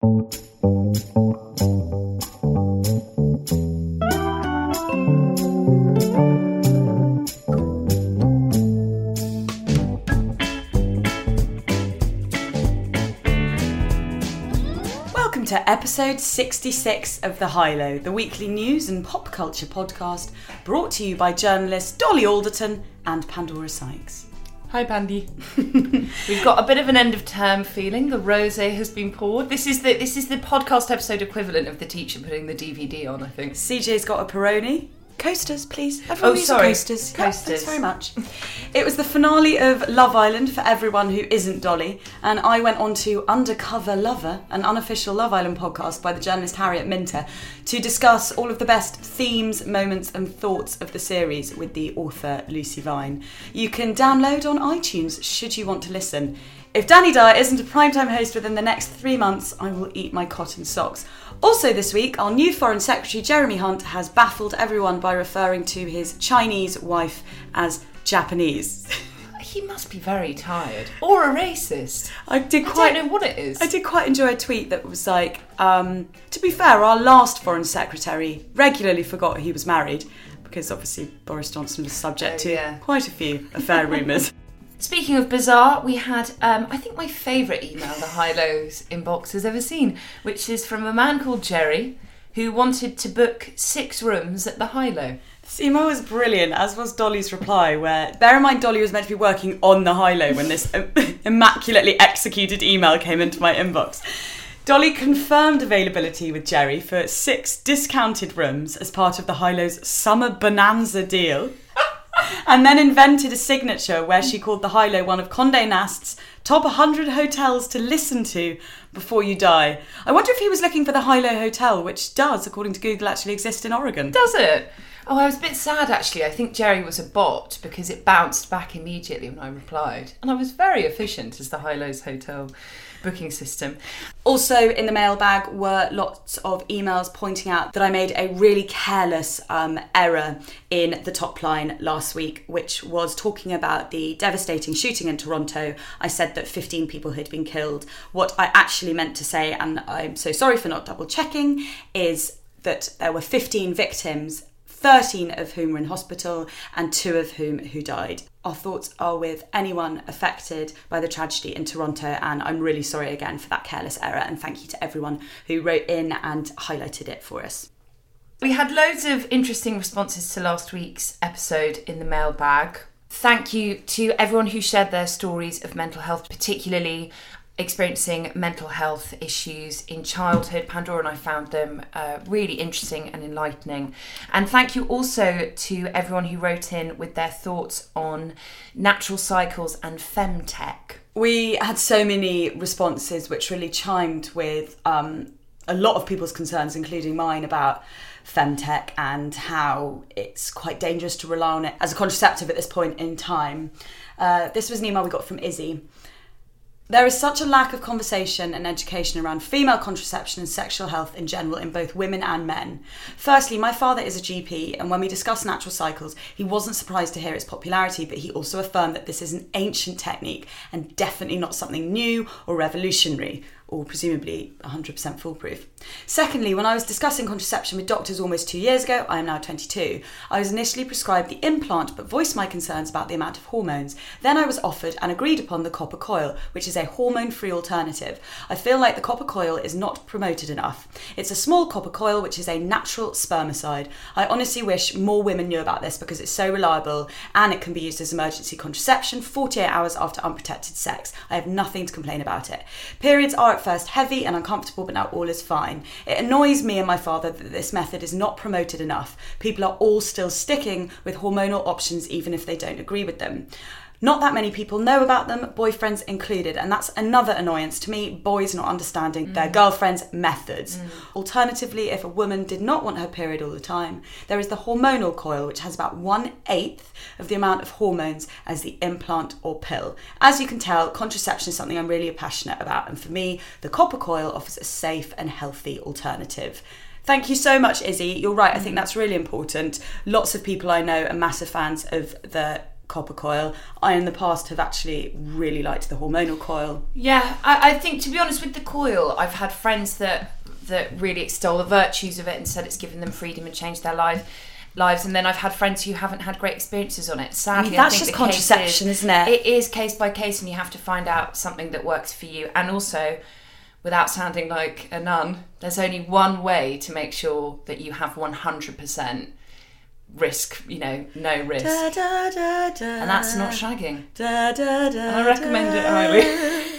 Welcome to episode 66 of The High Low, the weekly news and pop culture podcast brought to you by journalists Dolly Alderton and Pandora Sykes. Hi, Pandy. We've got a bit of an end of term feeling. The rosé has been poured. This is the this is the podcast episode equivalent of the teacher putting the DVD on. I think. CJ's got a Peroni. Coasters, please. Everyone Oh, sorry. Coasters. Yeah, Coasters. thanks very much. It was the finale of Love Island for everyone who isn't Dolly, and I went on to Undercover Lover, an unofficial Love Island podcast by the journalist Harriet Minter, to discuss all of the best themes, moments, and thoughts of the series with the author Lucy Vine. You can download on iTunes should you want to listen. If Danny Dyer isn't a primetime host within the next three months, I will eat my cotton socks. Also, this week, our new Foreign Secretary Jeremy Hunt has baffled everyone by referring to his Chinese wife as Japanese. He must be very tired or a racist. I did I quite don't know what it is. I did quite enjoy a tweet that was like, um, to be fair, our last Foreign Secretary regularly forgot he was married because obviously Boris Johnson was subject Oh, to yeah. quite a few affair rumours. Speaking of bizarre, we had um, I think my favourite email the High Lows inbox has ever seen, which is from a man called Jerry who wanted to book six rooms at the High Low. This email was brilliant, as was Dolly's reply, where, bear in mind, Dolly was meant to be working on the high low when this immaculately executed email came into my inbox. Dolly confirmed availability with Jerry for six discounted rooms as part of the High Low's summer bonanza deal. and then invented a signature where she called the High Low one of Condé Nast's top 100 hotels to listen to before you die. I wonder if he was looking for the High Low Hotel, which does, according to Google, actually exist in Oregon. Does it? Oh, I was a bit sad actually. I think Jerry was a bot because it bounced back immediately when I replied. And I was very efficient as the High Lows Hotel booking system. Also, in the mailbag were lots of emails pointing out that I made a really careless um, error in the top line last week, which was talking about the devastating shooting in Toronto. I said that 15 people had been killed. What I actually meant to say, and I'm so sorry for not double checking, is that there were 15 victims 13 of whom were in hospital and two of whom who died. Our thoughts are with anyone affected by the tragedy in Toronto, and I'm really sorry again for that careless error. And thank you to everyone who wrote in and highlighted it for us. We had loads of interesting responses to last week's episode in the mailbag. Thank you to everyone who shared their stories of mental health, particularly experiencing mental health issues in childhood. Pandora and I found them uh, really interesting and enlightening. And thank you also to everyone who wrote in with their thoughts on natural cycles and femtech. We had so many responses which really chimed with um, a lot of people's concerns, including mine, about femtech and how it's quite dangerous to rely on it as a contraceptive at this point in time. Uh, this was an email we got from Izzy. There is such a lack of conversation and education around female contraception and sexual health in general in both women and men. Firstly, my father is a GP, and when we discussed natural cycles, he wasn't surprised to hear its popularity, but he also affirmed that this is an ancient technique and definitely not something new or revolutionary, or presumably 100% foolproof. Secondly, when I was discussing contraception with doctors almost two years ago, I am now 22, I was initially prescribed the implant but voiced my concerns about the amount of hormones. Then I was offered and agreed upon the copper coil, which is a hormone free alternative. I feel like the copper coil is not promoted enough. It's a small copper coil which is a natural spermicide. I honestly wish more women knew about this because it's so reliable and it can be used as emergency contraception 48 hours after unprotected sex. I have nothing to complain about it. Periods are at first heavy and uncomfortable, but now all is fine. It annoys me and my father that this method is not promoted enough. People are all still sticking with hormonal options even if they don't agree with them. Not that many people know about them, boyfriends included, and that's another annoyance to me boys not understanding their mm. girlfriend's methods. Mm. Alternatively, if a woman did not want her period all the time, there is the hormonal coil, which has about one eighth of the amount of hormones as the implant or pill. As you can tell, contraception is something I'm really passionate about, and for me, the copper coil offers a safe and healthy alternative. Thank you so much, Izzy. You're right, I think mm. that's really important. Lots of people I know are massive fans of the copper coil. I, in the past, have actually really liked the hormonal coil. Yeah, I, I think to be honest with the coil, I've had friends that that really extol the virtues of it and said it's given them freedom and changed their life lives and then I've had friends who haven't had great experiences on it. Sadly, that's think just contraception, is- isn't it? It is case by case and you have to find out something that works for you. And also, without sounding like a nun, there's only one way to make sure that you have 100% risk, you know, no risk. Da, da, da, and that's not shagging. Da, da, da, I recommend it highly.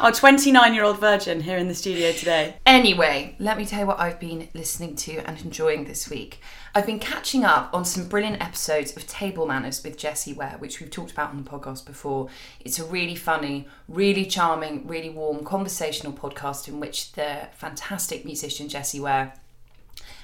Our 29 year old virgin here in the studio today. Anyway, let me tell you what I've been listening to and enjoying this week. I've been catching up on some brilliant episodes of Table Manners with Jessie Ware, which we've talked about on the podcast before. It's a really funny, really charming, really warm conversational podcast in which the fantastic musician Jessie Ware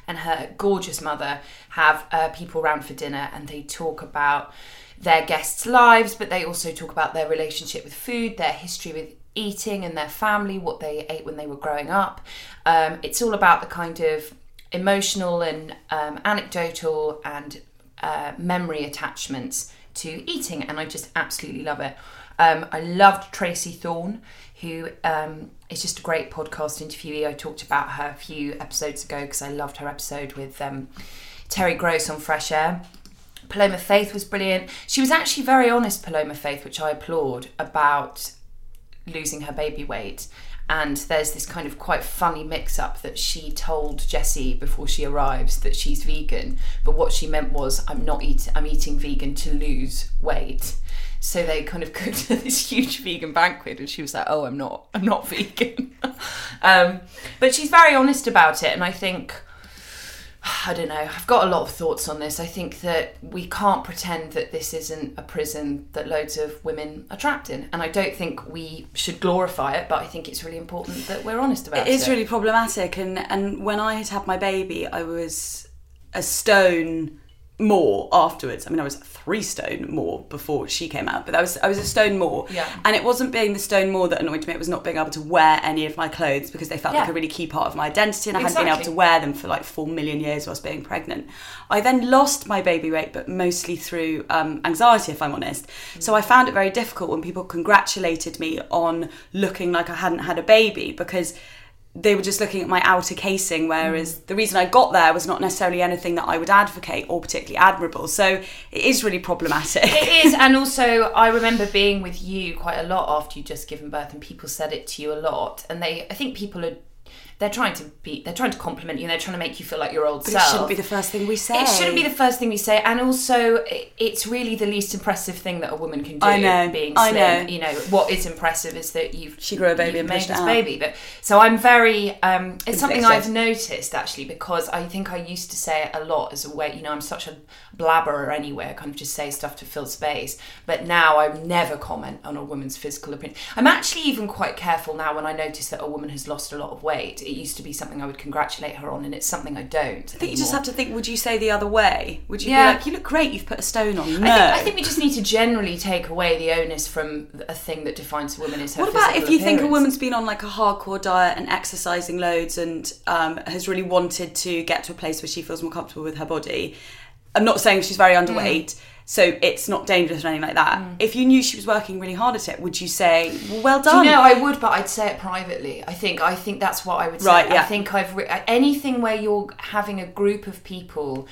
and her gorgeous mother have uh, people around for dinner and they talk about their guests' lives, but they also talk about their relationship with food, their history with eating and their family, what they ate when they were growing up. Um, it's all about the kind of emotional and um, anecdotal and uh, memory attachments to eating, and I just absolutely love it. Um, I loved Tracey Thorn, who um, is just a great podcast interviewee. I talked about her a few episodes ago because I loved her episode with um, Terry Gross on Fresh Air. Paloma Faith was brilliant. She was actually very honest, Paloma Faith, which I applaud, about losing her baby weight. And there's this kind of quite funny mix up that she told Jessie before she arrives that she's vegan, but what she meant was, I'm not eating, I'm eating vegan to lose weight. So they kind of cooked this huge vegan banquet, and she was like, "Oh, I'm not, I'm not vegan." um, but she's very honest about it, and I think I don't know. I've got a lot of thoughts on this. I think that we can't pretend that this isn't a prison that loads of women are trapped in. And I don't think we should glorify it, but I think it's really important that we're honest about it. It is really problematic. And, and when I had had my baby, I was a stone more afterwards. I mean, I was three stone more before she came out, but I was I was a stone more. Yeah. And it wasn't being the stone more that annoyed me. It was not being able to wear any of my clothes because they felt like a really key part of my identity, and I hadn't been able to wear them for like four million years whilst being pregnant. I then lost my baby weight, but mostly through um, anxiety, if I'm honest. So I found it very difficult when people congratulated me on looking like I hadn't had a baby because they were just looking at my outer casing, whereas mm. the reason I got there was not necessarily anything that I would advocate or particularly admirable. So it is really problematic. It is, and also I remember being with you quite a lot after you'd just given birth, and people said it to you a lot. And they, I think people are, they're trying to be, they're trying to compliment you, and they're trying to make you feel like your old But it self. shouldn't be the first thing we say. It shouldn't be the first thing we say, and also it's really the least impressive thing that a woman can do. I know, being slim. I know. You know what is impressive is that you've She grew a baby and made this out. baby. But so I'm very. Um, it's something I've noticed actually because I think I used to say it a lot as a way. You know, I'm such a blabberer anyway. I kind of just say stuff to fill space. But now I never comment on a woman's physical appearance. I'm actually even quite careful now when I notice that a woman has lost a lot of weight. It used to be something I would congratulate her on, and it's something I don't. I think you just have to think, would you say the other way? Would you Yeah. be like, you look great, you've put a stone on? No. I think, I think we just need to generally take away the onus from a thing that defines a woman is her What about if you think a woman's been on like a hardcore diet and exercising loads and um, has really wanted to get to a place where she feels more comfortable with her body? I'm not saying she's very underweight, so it's not dangerous or anything like that. Mm. If you knew she was working really hard at it, would you say, well, well Do done? you know, I would, but I'd say it privately. I think I think that's what I would say. Right, yeah. I think I've re- anything where you're having a group of people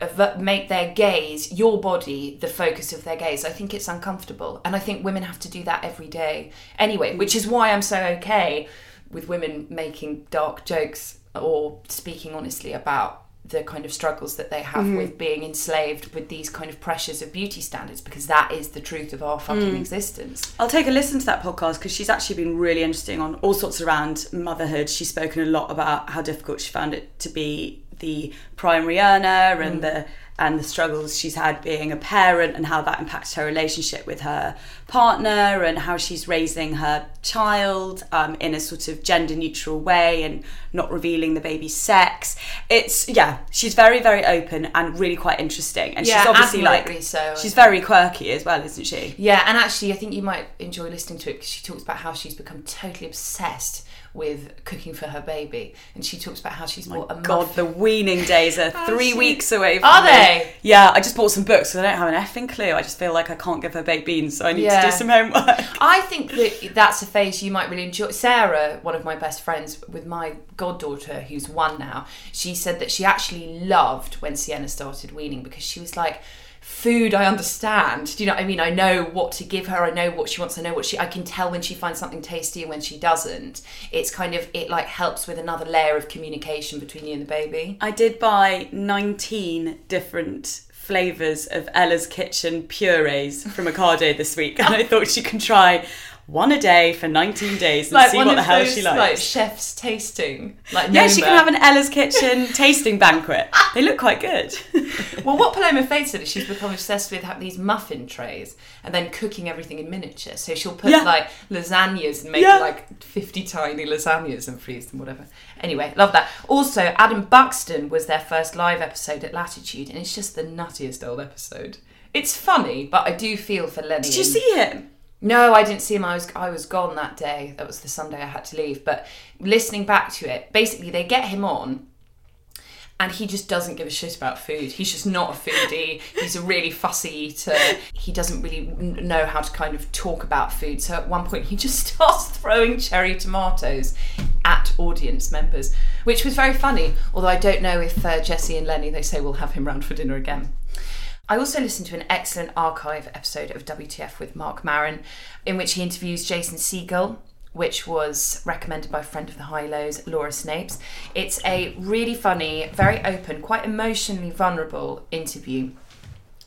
uh, make their gaze, your body, the focus of their gaze. I think it's uncomfortable, and I think women have to do that every day anyway. Which is why I'm so okay with women making dark jokes or speaking honestly about the kind of struggles that they have Mm-hmm. with being enslaved with these kind of pressures of beauty standards because that is the truth of our fucking Mm. existence. I'll take a listen to that podcast because she's actually been really interesting on all sorts around motherhood. She's spoken a lot about how difficult she found it to be the primary earner and the and the struggles she's had being a parent and how that impacts her relationship with her partner and how she's raising her child um, in a sort of gender neutral way and not revealing the baby's sex. It's yeah, she's very very open and really quite interesting, and Yeah, she's obviously like so, she's very quirky as well, isn't she? Yeah, and actually, I think you might enjoy listening to it because she talks about how she's become totally obsessed with cooking for her baby, and she talks about how she's bought a God, muffin. the weaning days are oh, three she- weeks away. From Are me. they? Yeah, I just bought some books. So I don't have an effing clue. I just feel like I can't give her baked beans, so I need Yeah. to do some homework. I think that that's a phase you might really enjoy. Sarah, one of my best friends with my goddaughter, who's one now, she said that she actually loved when Sienna started weaning because she was like, food I understand. Do you know what I mean? I know what to give her. I know what she wants. I know what she. I can tell when she finds something tasty and when she doesn't. It's kind of it like helps with another layer of communication between you and the baby. I did buy 19 different flavours of Ella's Kitchen purees from Ocado this week, and I thought she can try one a day for 19 days and see what the hell she likes. like chef's tasting. Like yeah, she can have an Ella's Kitchen tasting banquet. They look quite good. Well, what Paloma Faith said is she's become obsessed with having these muffin trays and then cooking everything in miniature. So she'll put Yeah. like lasagnas and make Yeah. like 50 tiny lasagnas and freeze them, whatever. Anyway, love that. Also, Adam Buxton was their first live episode at Latitude, and it's just the nuttiest old episode. It's funny, but I do feel for Lenny. Did you see him? No, I didn't see him. I was I was gone that day. That was the Sunday I had to leave. But listening back to it, basically they get him on and he just doesn't give a shit about food. He's just not a foodie. He's a really fussy eater. He doesn't really know how to kind of talk about food. So at one point, he just starts throwing cherry tomatoes at audience members, which was very funny. Although I don't know if uh, Jessie and Lenny, they say, we'll have him round for dinner again. I also listened to an excellent archive episode of WTF with Marc Maron, in which he interviews Jason Segel, which was recommended by a friend of the High Lows, Laura Snapes. It's a really funny, very open, quite emotionally vulnerable interview.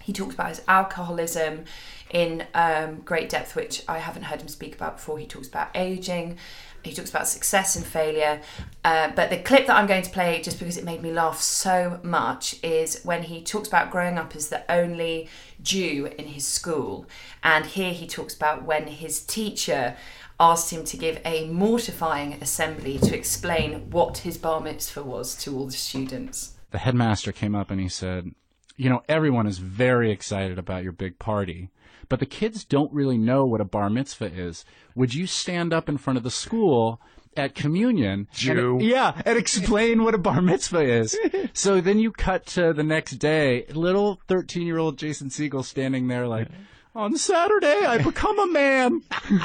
He talks about his alcoholism in um, great depth, which I haven't heard him speak about before. He talks about aging. He talks about success and failure. Uh, but the clip that I'm going to play, just because it made me laugh so much, is when he talks about growing up as the only Jew in his school. And here he talks about when his teacher asked him to give a mortifying assembly to explain what his bar mitzvah was to all the students. the headmaster came up and he said, You know, everyone is very excited about your big party, but the kids don't really know what a bar mitzvah is. Would you stand up in front of the school at communion? Jew. And, yeah, and explain what a bar mitzvah is. so then you cut to the next day, little 13 year old Jason Segel standing there like, On Saturday, I become a man.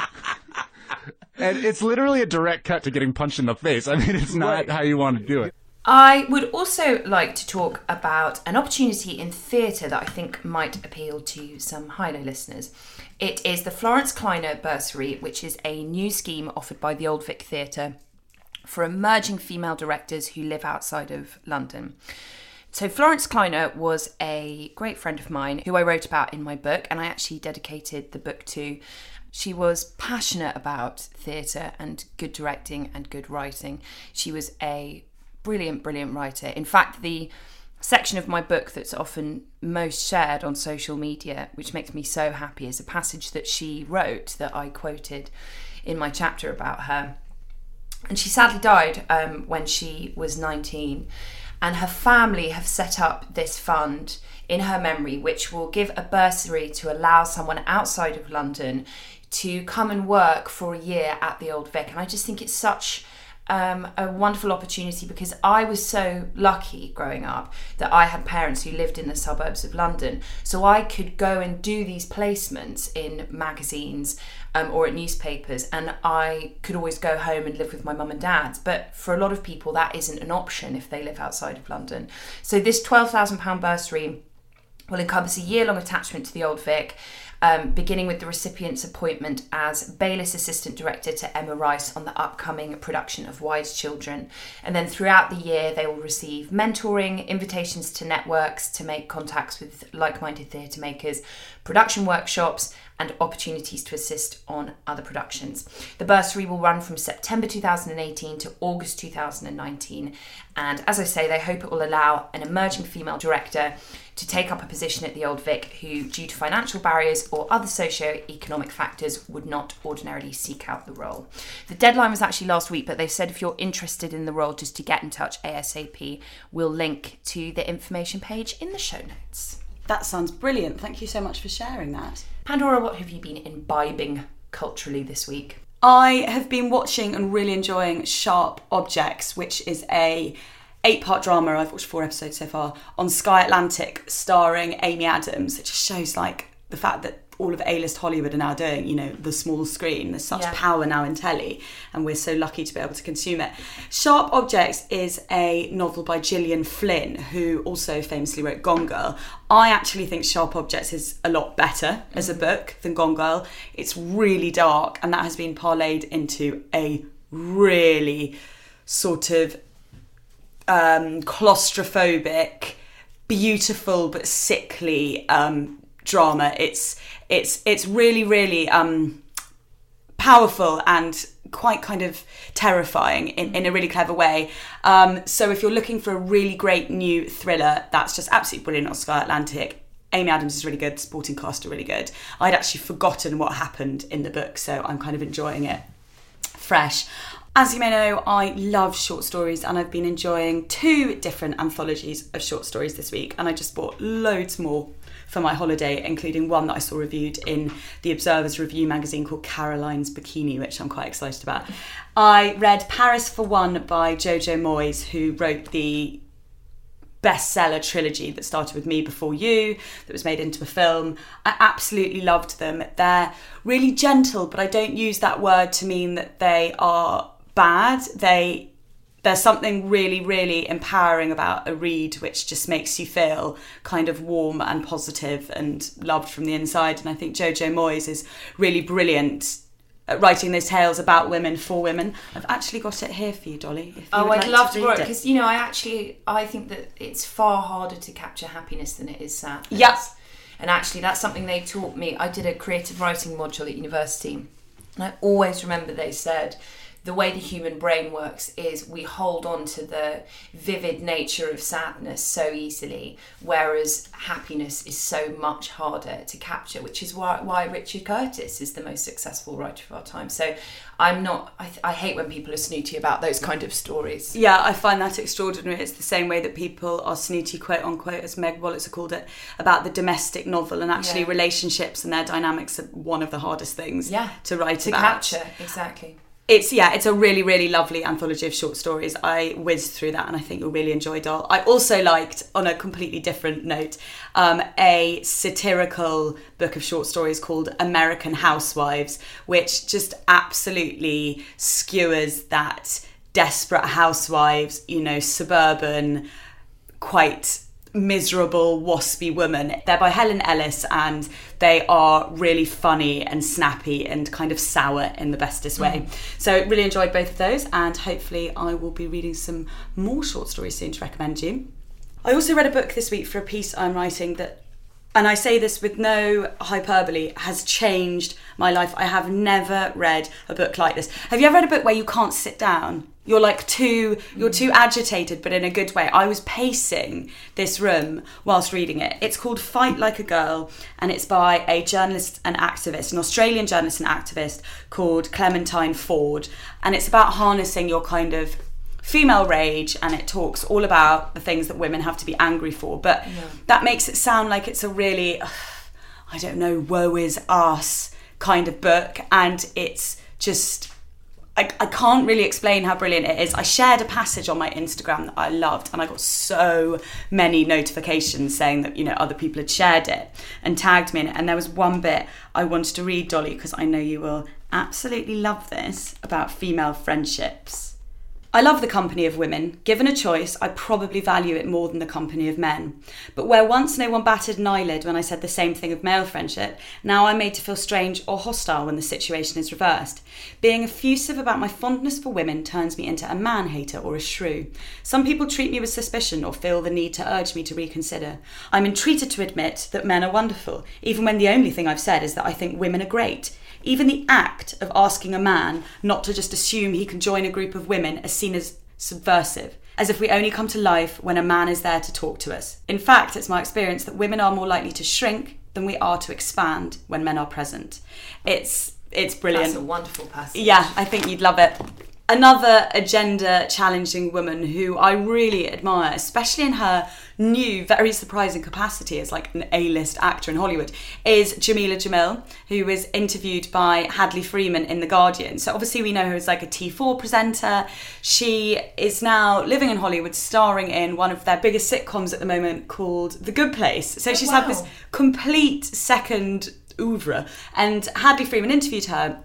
And it's literally a direct cut to getting punched in the face. I mean, it's not how you want to do it. I would also like to talk about an opportunity in theatre that I think might appeal to some High Low listeners. It is the Florence Kleiner Bursary, which is a new scheme offered by the Old Vic Theatre for emerging female directors who live outside of London. So, Florence Kleiner was a great friend of mine who I wrote about in my book, and I actually dedicated the book to. She was passionate about theatre and good directing and good writing. She was a brilliant, brilliant writer. In fact, the section of my book that's often most shared on social media, which makes me so happy, is a passage that she wrote that I quoted in my chapter about her. And she sadly died um, when she was 19. And her family have set up this fund in her memory, which will give a bursary to allow someone outside of London to come and work for a year at the Old Vic. And I just think it's such um, a wonderful opportunity because I was so lucky growing up that I had parents who lived in the suburbs of London. So I could go and do these placements in magazines um, or at newspapers, and I could always go home and live with my mum and dad. But for a lot of people, that isn't an option if they live outside of London. So this £12,000 bursary will encompass a year long attachment to the Old Vic. Um, beginning with the recipient's appointment as Baylis Assistant Director to Emma Rice on the upcoming production of Wise Children. And then throughout the year, they will receive mentoring, invitations to networks to make contacts with like minded theatre makers, production workshops, and opportunities to assist on other productions. The bursary will run from September 2018 to August 2019. And as I say, they hope it will allow an emerging female director to take up a position at the Old Vic who, due to financial barriers or other socio-economic factors, would not ordinarily seek out the role. The deadline was actually last week, but they've said if you're interested in the role, just to get in touch ASAP. We'll link to the information page in the show notes. That sounds brilliant. Thank you so much for sharing that. Pandora, what have you been imbibing culturally this week? I have been watching and really enjoying Sharp Objects, which is a eight part drama. I've watched four episodes so far on Sky Atlantic, starring Amy Adams. It just shows like the fact that all of A-list Hollywood are now doing, you know, the small screen. There's such Yeah. power now in telly, and we're so lucky to be able to consume it. Sharp Objects is a novel by Gillian Flynn, who also famously wrote Gone Girl. I actually think Sharp Objects is a lot better as a mm-hmm. book than Gone Girl. It's really dark, and that has been parlayed into a really sort of um, claustrophobic, beautiful but sickly um, drama. It's it's it's really really um, powerful and quite kind of terrifying in, in a really clever way. Um, so if you're looking for a really great new thriller, that's just absolutely brilliant on Sky Atlantic. Amy Adams is really good, supporting cast are really good. I'd actually forgotten what happened in the book, so I'm kind of enjoying it fresh. As you may know, I love short stories and I've been enjoying two different anthologies of short stories this week, and I just bought loads more for my holiday, including one that I saw reviewed in the Observer's review magazine called Caroline's Bikini, which I'm quite excited about. I read Paris for One by Jojo Moyes, who wrote the bestseller trilogy that started with Me Before You, that was made into a film. I absolutely loved them. They're really gentle, but I don't use that word to mean that they are bad. They there's something really, really empowering about a read which just makes you feel kind of warm and positive and loved from the inside. And I think Jojo Moyes is really brilliant at writing those tales about women for women. I've actually got it here for you, Dolly. You Oh, would I'd like love to read borrow it. because you know I actually I think that it's far harder to capture happiness than it is sadness. Yes. And actually, that's something they taught me. I did a creative writing module at university, and I always remember they said the way the human brain works is we hold on to the vivid nature of sadness so easily, whereas happiness is so much harder to capture, which is why, why Richard Curtis is the most successful writer of our time. So I'm not, I, I hate when people are snooty about those kind of stories. Yeah, I find that extraordinary. It's the same way that people are snooty, quote unquote, as Meg Wolitzer called it, about the domestic novel. And actually, Yeah. relationships and their dynamics are one of the hardest things Yeah, to write To about. capture, exactly. It's yeah, it's a really really lovely anthology of short stories. I whizzed through that, and I think you'll really enjoy Doll. I also liked, on a completely different note, um, a satirical book of short stories called American Housewives, which just absolutely skewers that desperate housewives, you know, suburban, quite miserable, waspy woman. They're by Helen Ellis and they are really funny and snappy and kind of sour in the bestest way. Mm. So, really enjoyed both of those, and hopefully, I will be reading some more short stories soon to recommend you. I also read a book this week for a piece I'm writing that and I say this with no hyperbole, has changed my life. I have never read a book like this. Have you ever read a book where you can't sit down? You're like too you're too agitated, but in a good way. I was pacing this room whilst reading it. It's called Fight Like a Girl, and it's by a journalist and activist, an Australian journalist and activist called Clementine Ford. And it's about harnessing your kind of female rage and it talks all about the things that women have to be angry for but that makes it sound like it's a really i don't know woe is us kind of book and it's just I, I can't really explain how brilliant it is. I shared a passage on my Instagram that I loved, and I got so many notifications saying that you know other people had shared it and tagged me in it. And there was one bit I wanted to read, Dolly, because I know you will absolutely love this about female friendships. I love the company of women. Given a choice, I probably value it more than the company of men. But where once no one batted an eyelid when I said the same thing of male friendship, now I'm made to feel strange or hostile when the situation is reversed. Being effusive about my fondness for women turns me into a man hater or a shrew. Some people treat me with suspicion or feel the need to urge me to reconsider. I'm entreated to admit that men are wonderful, even when the only thing I've said is that I think women are great. Even the act of asking a man not to just assume he can join a group of women is seen as subversive. as if we only come to life when a man is there to talk to us. In fact, it's my experience that women are more likely to shrink than we are to expand when men are present. It's it's brilliant. That's a wonderful passage. Yeah, I think you'd love it. Another agenda challenging woman who I really admire, especially in her new, very surprising capacity as like an A list actor in Hollywood, is Jamila Jamil, who was interviewed by Hadley Freeman in The Guardian. So obviously, we know her as like a T4 presenter. She is now living in Hollywood, starring in one of their biggest sitcoms at the moment called The Good Place. So oh, she's had this complete second oeuvre. And Hadley Freeman interviewed her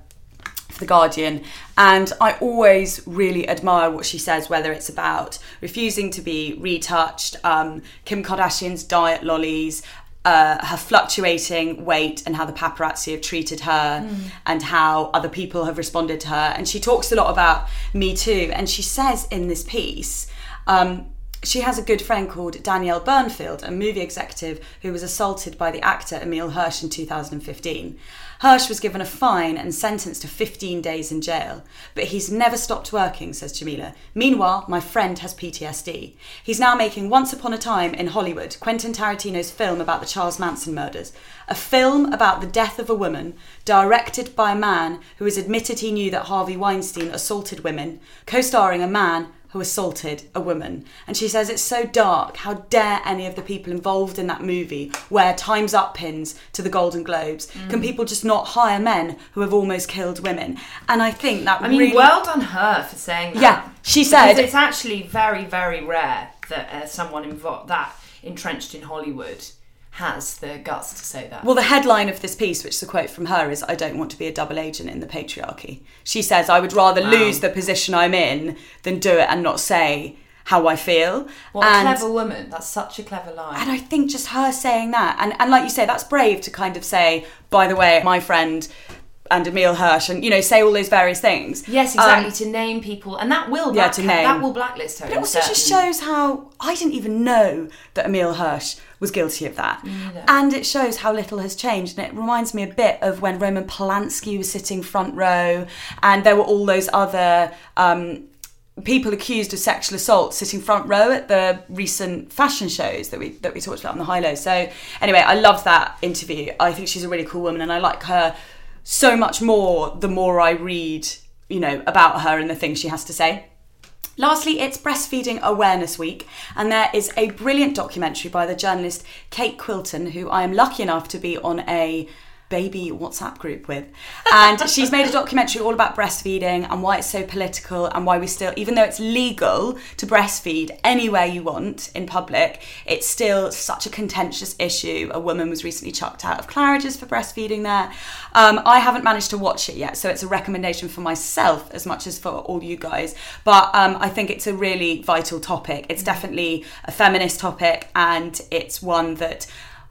The Guardian, and I always really admire what she says, whether it's about refusing to be retouched, um, Kim Kardashian's diet lollies. Uh, her fluctuating weight and how the paparazzi have treated her and how other people have responded to her. And she talks a lot about Me Too. And she says in this piece, um, she has a good friend called Danielle Bernfeld, a movie executive who was assaulted by the actor Emile Hirsch in 2015. Hirsch was given a fine and sentenced to 15 days in jail, but he's never stopped working, says Jamila. Meanwhile, my friend has PTSD. He's now making Once Upon a Time in Hollywood, Quentin Tarantino's film about the Charles Manson murders. A film about the death of a woman, directed by a man who has admitted he knew that Harvey Weinstein assaulted women, co starring a man who assaulted a woman. And she says it's so dark. How dare any of the people involved in that movie wear Time's Up pins to the Golden Globes? Mm. Can people just not hire men who have almost killed women? And I think that I mean, really. well done her for saying that. Yeah, she Because said- it's actually very, very rare that uh, someone invo- that entrenched in Hollywood has the guts to say that. Well, the headline of this piece, which is a quote from her, is I don't want to be a double agent in the patriarchy. She says, I would rather lose the position I'm in than do it and not say how I feel. what and, a clever woman. That's such a clever line. And I think just her saying that, and, and like you say, that's brave to kind of say, by the way, my friend and Emile Hirsch, and you know, say all those various things. yes, Um, exactly. to name people, and that will Yeah, black- to name. that will blacklist her. But it also just shows how I didn't even know that Emile Hirsch was guilty of that. And it shows how little has changed. And it reminds me a bit of when Roman Polanski was sitting front row and there were all those other um, people accused of sexual assault sitting front row at the recent fashion shows that we that we talked about on the high low. So anyway, I loved that interview. I think she's a really cool woman and I like her so much more the more I read, you know, about her and the things she has to say. Lastly, it's Breastfeeding Awareness Week, and there is a brilliant documentary by the journalist Kate Quilton, who I am lucky enough to be on a baby WhatsApp group with. And she's made a documentary all about breastfeeding and why it's so political and why we still, even though it's legal to breastfeed anywhere you want in public, it's still such a contentious issue. A woman was recently chucked out of Claridge's for breastfeeding there. Um, I haven't managed to watch it yet, so it's a recommendation for myself as much as for all you guys. But um, I think it's a really vital topic. It's definitely a feminist topic, and it's one that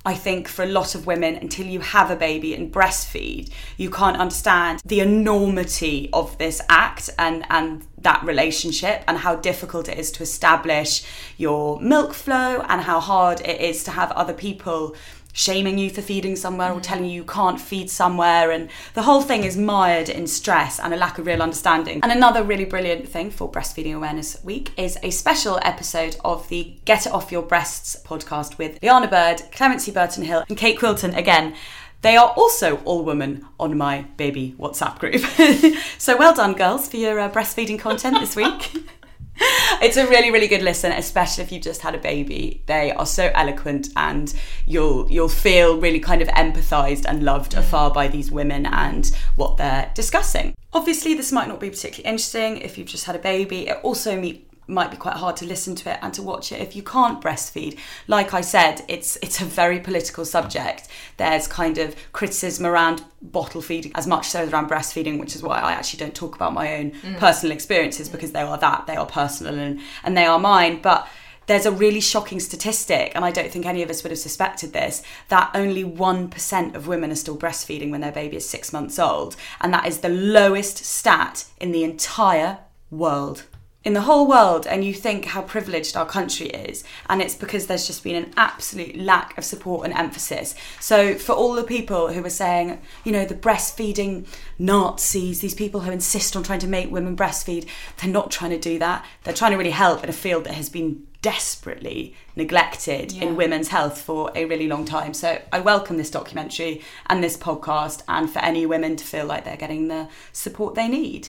I think for a lot of women, until you have a baby and breastfeed, you can't understand the enormity of this act and, and that relationship and how difficult it is to establish your milk flow and how hard it is to have other people shaming you for feeding somewhere or telling you you can't feed somewhere and the whole thing is mired in stress and a lack of real understanding. And another really brilliant thing for breastfeeding awareness week is a special episode of the get it off your breasts podcast with liana bird clemency burton hill and kate quilton again. They are also all women on my baby whatsapp group. So well done girls for your uh, breastfeeding content this week it's a really really good listen especially if you've just had a baby. They are so eloquent and you'll you'll feel really kind of empathized and loved mm. afar by these women and what they're discussing. Obviously this might not be particularly interesting if you've just had a baby. It also me- might be quite hard to listen to it and to watch it. If you can't breastfeed like i said it's it's a very political subject. There's kind of criticism around bottle feeding as much so as around breastfeeding which is why i actually don't talk about my own mm. personal experiences mm. because they are that they are personal and and they are mine. But there's a really shocking statistic, and I don't think any of us would have suspected this, that only 1% of women are still breastfeeding when their baby is six months old. And that is the lowest stat in the entire world. In the whole world and you think how privileged our country is and it's because there's just been an absolute lack of support and emphasis. So for all the people who are saying you know the breastfeeding nazis these people who insist on trying to make women breastfeed they're not trying to do that. They're trying to really help in a field that has been desperately neglected Yeah. in women's health for a really long time. So i welcome this documentary and this podcast and for any women to feel like they're getting the support they need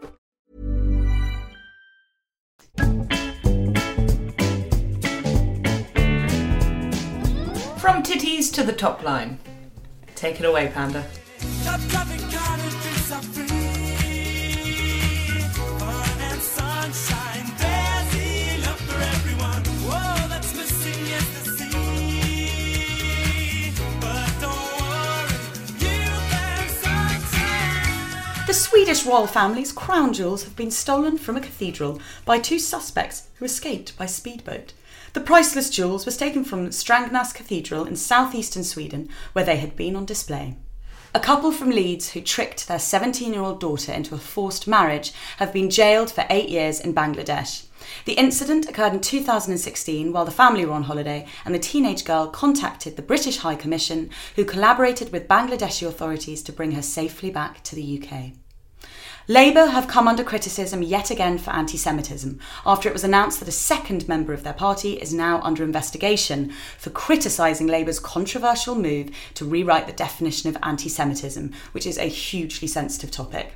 From titties to the top line. Take it away, Panda. The Swedish royal family's crown jewels have been stolen from a cathedral by two suspects who escaped by speedboat. The priceless jewels was taken from Strangnas Cathedral in southeastern Sweden, where they had been on display. A couple from Leeds who tricked their 17 year old daughter into a forced marriage have been jailed for eight years in Bangladesh. The incident occurred in 2016 while the family were on holiday, and the teenage girl contacted the British High Commission, who collaborated with Bangladeshi authorities to bring her safely back to the UK. Labour have come under criticism yet again for anti Semitism after it was announced that a second member of their party is now under investigation for criticising Labour's controversial move to rewrite the definition of anti Semitism, which is a hugely sensitive topic.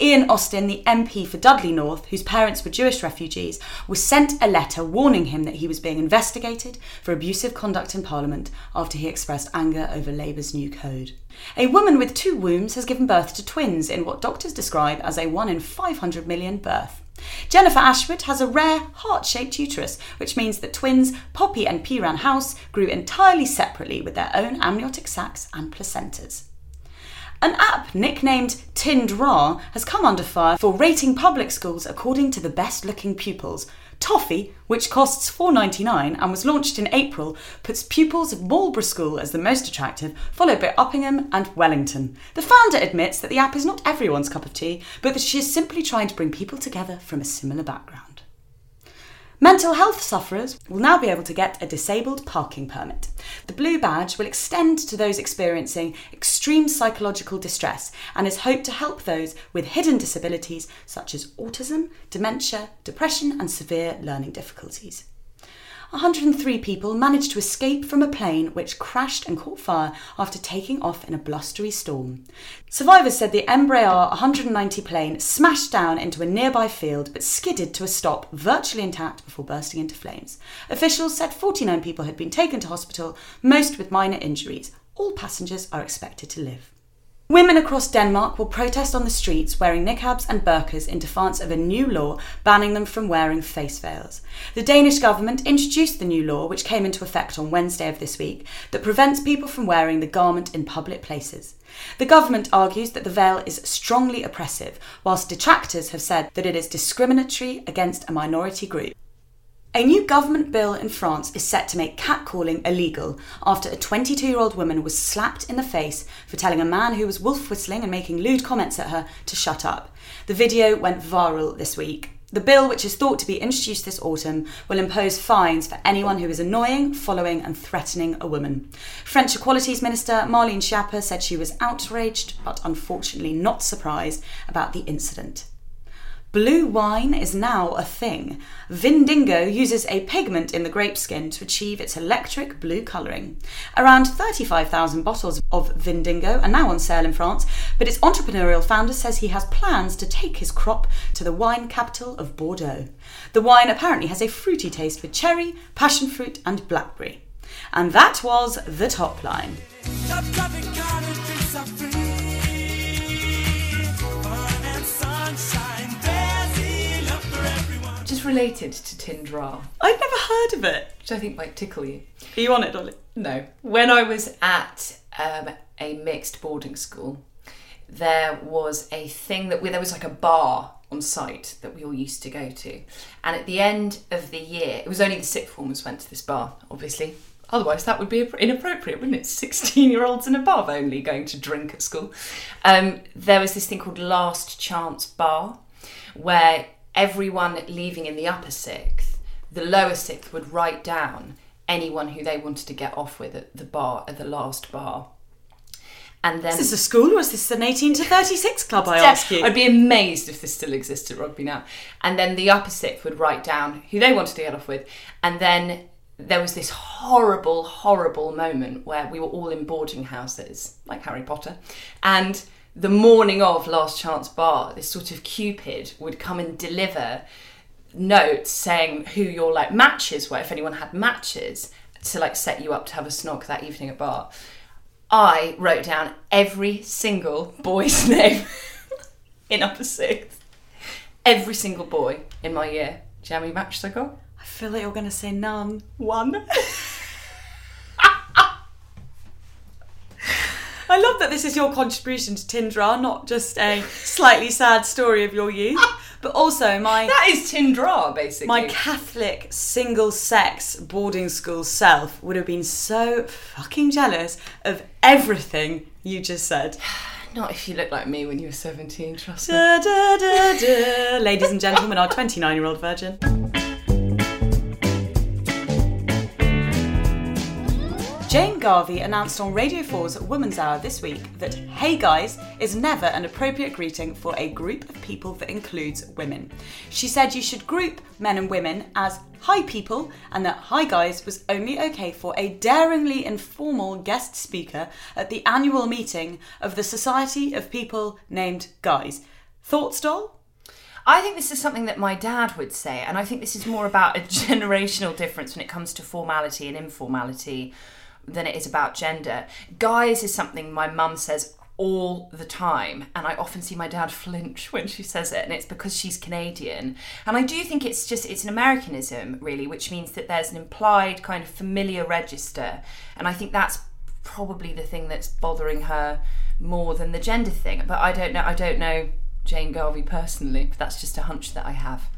Ian Austin, the MP for Dudley North, whose parents were Jewish refugees, was sent a letter warning him that he was being investigated for abusive conduct in Parliament after he expressed anger over Labour's new code. A woman with two wombs has given birth to twins in what doctors describe as a 1 in 500 million birth. Jennifer Ashwood has a rare heart shaped uterus, which means that twins Poppy and Piran House grew entirely separately with their own amniotic sacs and placentas. An app nicknamed Tindra has come under fire for rating public schools according to the best looking pupils. Toffee, which costs $4.99 and was launched in April, puts pupils of Marlborough School as the most attractive, followed by Uppingham and Wellington. The founder admits that the app is not everyone's cup of tea, but that she is simply trying to bring people together from a similar background. Mental health sufferers will now be able to get a disabled parking permit. The blue badge will extend to those experiencing extreme psychological distress and is hoped to help those with hidden disabilities such as autism, dementia, depression, and severe learning difficulties. 103 people managed to escape from a plane which crashed and caught fire after taking off in a blustery storm. Survivors said the Embraer 190 plane smashed down into a nearby field but skidded to a stop virtually intact before bursting into flames. Officials said 49 people had been taken to hospital, most with minor injuries. All passengers are expected to live. Women across Denmark will protest on the streets wearing niqabs and burqas in defiance of a new law banning them from wearing face veils. The Danish government introduced the new law, which came into effect on Wednesday of this week, that prevents people from wearing the garment in public places. The government argues that the veil is strongly oppressive, whilst detractors have said that it is discriminatory against a minority group. A new government bill in France is set to make catcalling illegal after a 22 year old woman was slapped in the face for telling a man who was wolf whistling and making lewd comments at her to shut up. The video went viral this week. The bill, which is thought to be introduced this autumn, will impose fines for anyone who is annoying, following, and threatening a woman. French Equalities Minister Marlene Schiappa said she was outraged, but unfortunately not surprised about the incident. Blue wine is now a thing. Vindigo uses a pigment in the grape skin to achieve its electric blue colouring. Around 35,000 bottles of Vindigo are now on sale in France, but its entrepreneurial founder says he has plans to take his crop to the wine capital of Bordeaux. The wine apparently has a fruity taste with cherry, passion fruit, and blackberry. And that was the top line. Is related to Tindra, I'd never heard of it. which I think might tickle you. Are you on it, Dolly? No. When I was at um, a mixed boarding school, there was a thing that we, there was like a bar on site that we all used to go to. And at the end of the year, it was only the sixth formers went to this bar, obviously. Otherwise, that would be inappropriate, wouldn't it? 16 year olds and above only going to drink at school. Um, there was this thing called Last Chance Bar, where everyone leaving in the upper sixth, the lower sixth would write down anyone who they wanted to get off with at the bar, at the last bar. And then Is this a school or is this an 18 to 36 club, I ask you? I'd be amazed if this still exists at rugby now. And then the upper sixth would write down who they wanted to get off with. And then there was this horrible, horrible moment where we were all in boarding houses, like Harry Potter. And the morning of Last Chance Bar, this sort of Cupid would come and deliver notes saying who your like matches were, if anyone had matches, to like set you up to have a snog that evening at bar. I wrote down every single boy's name in upper sixth. Every single boy in my year. Do you know how many matches I got? I feel like you're going to say none. One. I love that this is your contribution to Tinder, not just a slightly sad story of your youth, but also my That is Tinder, basically. my Catholic single sex boarding school self would have been so fucking jealous of everything you just said. Not if you look like me when you were 17, trust me. Da, da, da, da. Ladies and gentlemen, our 29 year old virgin. Jane Garvey announced on Radio 4's Woman's Hour this week that Hey Guys is never an appropriate greeting for a group of people that includes women. She said you should group men and women as Hi People and that Hi Guys was only okay for a daringly informal guest speaker at the annual meeting of the Society of People Named Guys. Thoughts, doll? I think this is something that my dad would say, and I think this is more about a generational difference when it comes to formality and informality than it is about gender. Guys is something my mum says all the time, and I often see my dad flinch when she says it, and it's because she's Canadian. And I do think it's just it's an Americanism, really, which means that there's an implied kind of familiar register, and I think that's probably the thing that's bothering her more than the gender thing. But I don't know. I don't know Jane Garvey personally. But that's just a hunch that I have.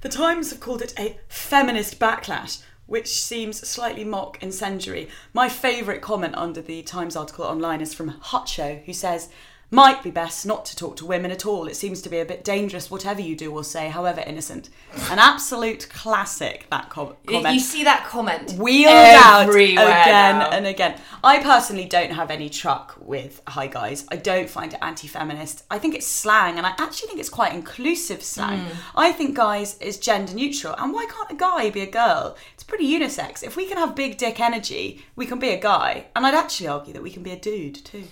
The Times have called it a feminist backlash, which seems slightly mock incendiary. My favourite comment under the Times article online is from Hutcho, who says, might be best not to talk to women at all. It seems to be a bit dangerous, whatever you do or say, however innocent. An absolute classic, that com- comment. You see that comment wheeled out again now. and again. I personally don't have any truck with hi guys. I don't find it anti-feminist. I think it's slang, and I actually think it's quite inclusive slang. Hmm. I think guys is gender neutral, and why can't a guy be a girl? It's pretty unisex. If we can have big dick energy, we can be a guy, and I'd actually argue that we can be a dude too.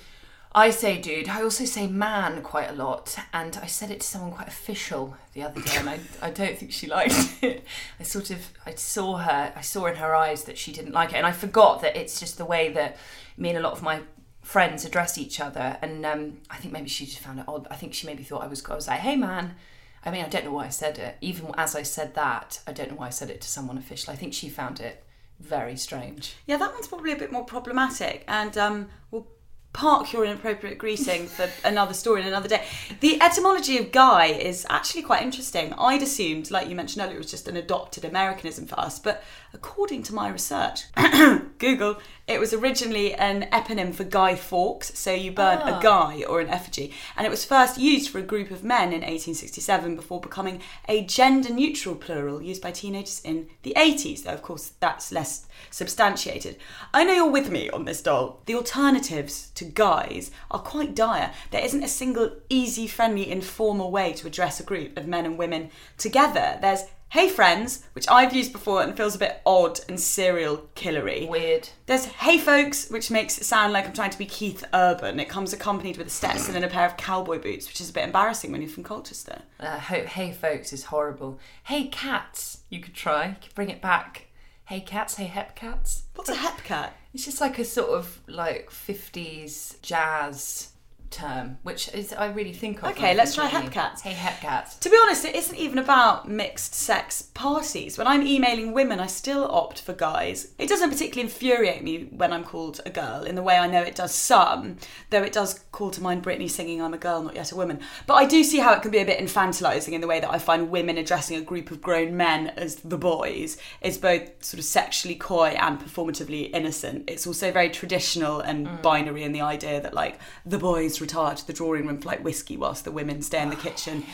I say dude. I also say man quite a lot, and I said it to someone quite official the other day, and I, I don't think she liked it. I sort of I saw her, I saw in her eyes that she didn't like it, and I forgot that it's just the way that me and a lot of my friends address each other, and um, I think maybe she just found it odd. I think she maybe thought I was I was like, hey man. I mean, I don't know why I said it. Even as I said that, I don't know why I said it to someone official. I think she found it very strange. Yeah, that one's probably a bit more problematic, and um, we'll park your inappropriate greeting for another story in another day. The etymology of guy is actually quite interesting. I'd assumed, like you mentioned earlier, it was just an adopted Americanism for us, but according to my research, Google, it was originally an eponym for Guy Fawkes, so you burn a ah. guy or an effigy, and it was first used for a group of men in 1867 before becoming a gender neutral plural used by teenagers in the 80s, though of course that's less substantiated. I know you're with me on this, doll. The alternatives to guys are quite dire. There isn't a single easy, friendly, informal way to address a group of men and women together. There's Hey Friends, which I've used before and feels a bit odd and serial killery. Weird. There's Hey Folks, which makes it sound like I'm trying to be Keith Urban. It comes accompanied with a Stetson and a pair of cowboy boots, which is a bit embarrassing when you're from Colchester. Uh, ho- hey, folks, is horrible. Hey, cats, you could try. You could bring it back. Hey, cats. Hey, hep cats. What's a hepcat? It's just like a sort of like 50s jazz term, which is I really think of. Okay, let's try hepcats. Hey, hepcats. To be honest, it isn't even about mixed sex parties. When I'm emailing women, I still opt for guys. It doesn't particularly infuriate me when I'm called a girl in the way I know it does some, though it does call to mind Britney singing I'm a girl, not yet a woman. But I do see how it can be a bit infantilizing in the way that I find women addressing a group of grown men as the boys is both sort of sexually coy and performatively innocent. It's also very traditional and mm. binary in the idea that like the boys retire to the drawing room for like whiskey whilst the women stay in the kitchen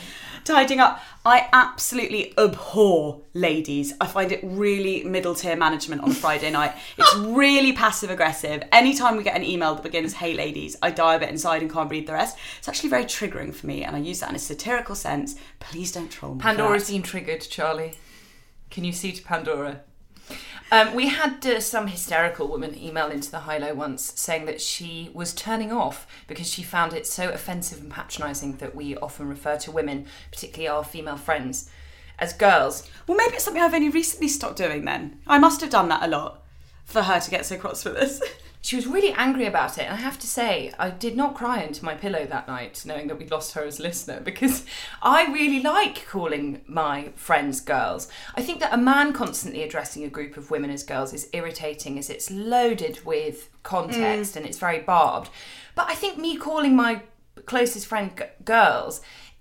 tidying up. I absolutely abhor ladies. I find it really middle tier management on a Friday night. It's really passive aggressive. Anytime we get an email that begins, hey ladies, I die a bit inside and can't read the rest. It's actually very triggering for me and I use that in a satirical sense. Please don't troll me. Pandora's been triggered, Charlie. Can you see to Pandora? Um, we had uh, some hysterical woman email into the high low once saying that she was turning off because she found it so offensive and patronising that we often refer to women, particularly our female friends, as girls. Well, maybe it's something I've only recently stopped doing then. I must have done that a lot for her to get so cross with us. She was really angry about it, and I have to say, I did not cry into my pillow that night, knowing that we'd lost her as a listener, because I really like calling my friends girls. I think that a man constantly addressing a group of women as girls is irritating, as it's loaded with context mm. and it's very barbed. But I think me calling my closest friend g- girls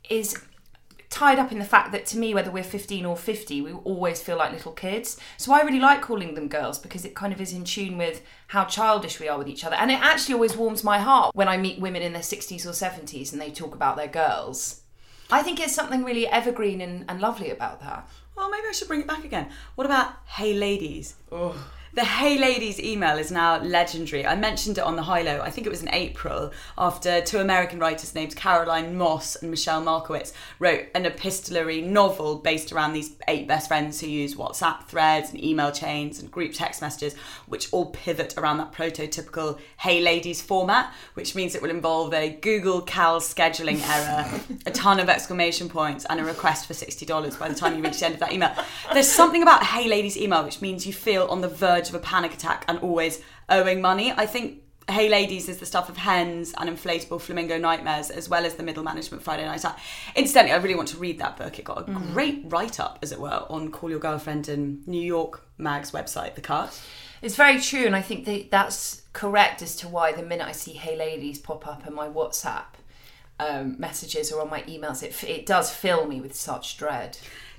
is tied up in the fact that to me, whether we're 15 or 50, we always feel like little kids. So I really like calling them girls because it kind of is in tune with how childish we are with each other. And it actually always warms my heart when I meet women in their 60s or 70s and they talk about their girls. I think it's something really evergreen and, and lovely about that. Well, maybe I should bring it back again. What about Hey Ladies? The Hey Ladies email is now legendary. I mentioned it on the high low. I think it was in April after two American writers named Caroline Moss and Michelle Markowitz wrote an epistolary novel based around these eight best friends who use WhatsApp threads and email chains and group text messages, which all pivot around that prototypical Hey Ladies format, which means it will involve a Google Cal scheduling error, a ton of exclamation points, and a request for $60 by the time you reach the end of that email. There's something about Hey Ladies email which means you feel on the verge of a panic attack and always owing money. I think Hey Ladies is the stuff of hens and inflatable flamingo nightmares, as well as the middle management Friday night out. Incidentally, I really want to read that book. It got a great write up, as it were, on Call Your Girlfriend and New York Mag's website, The Cut. It's very true, and I think that that's correct as to why the minute I see "Hey ladies" pop up in my WhatsApp um, messages or on my emails, it it does fill me with such dread.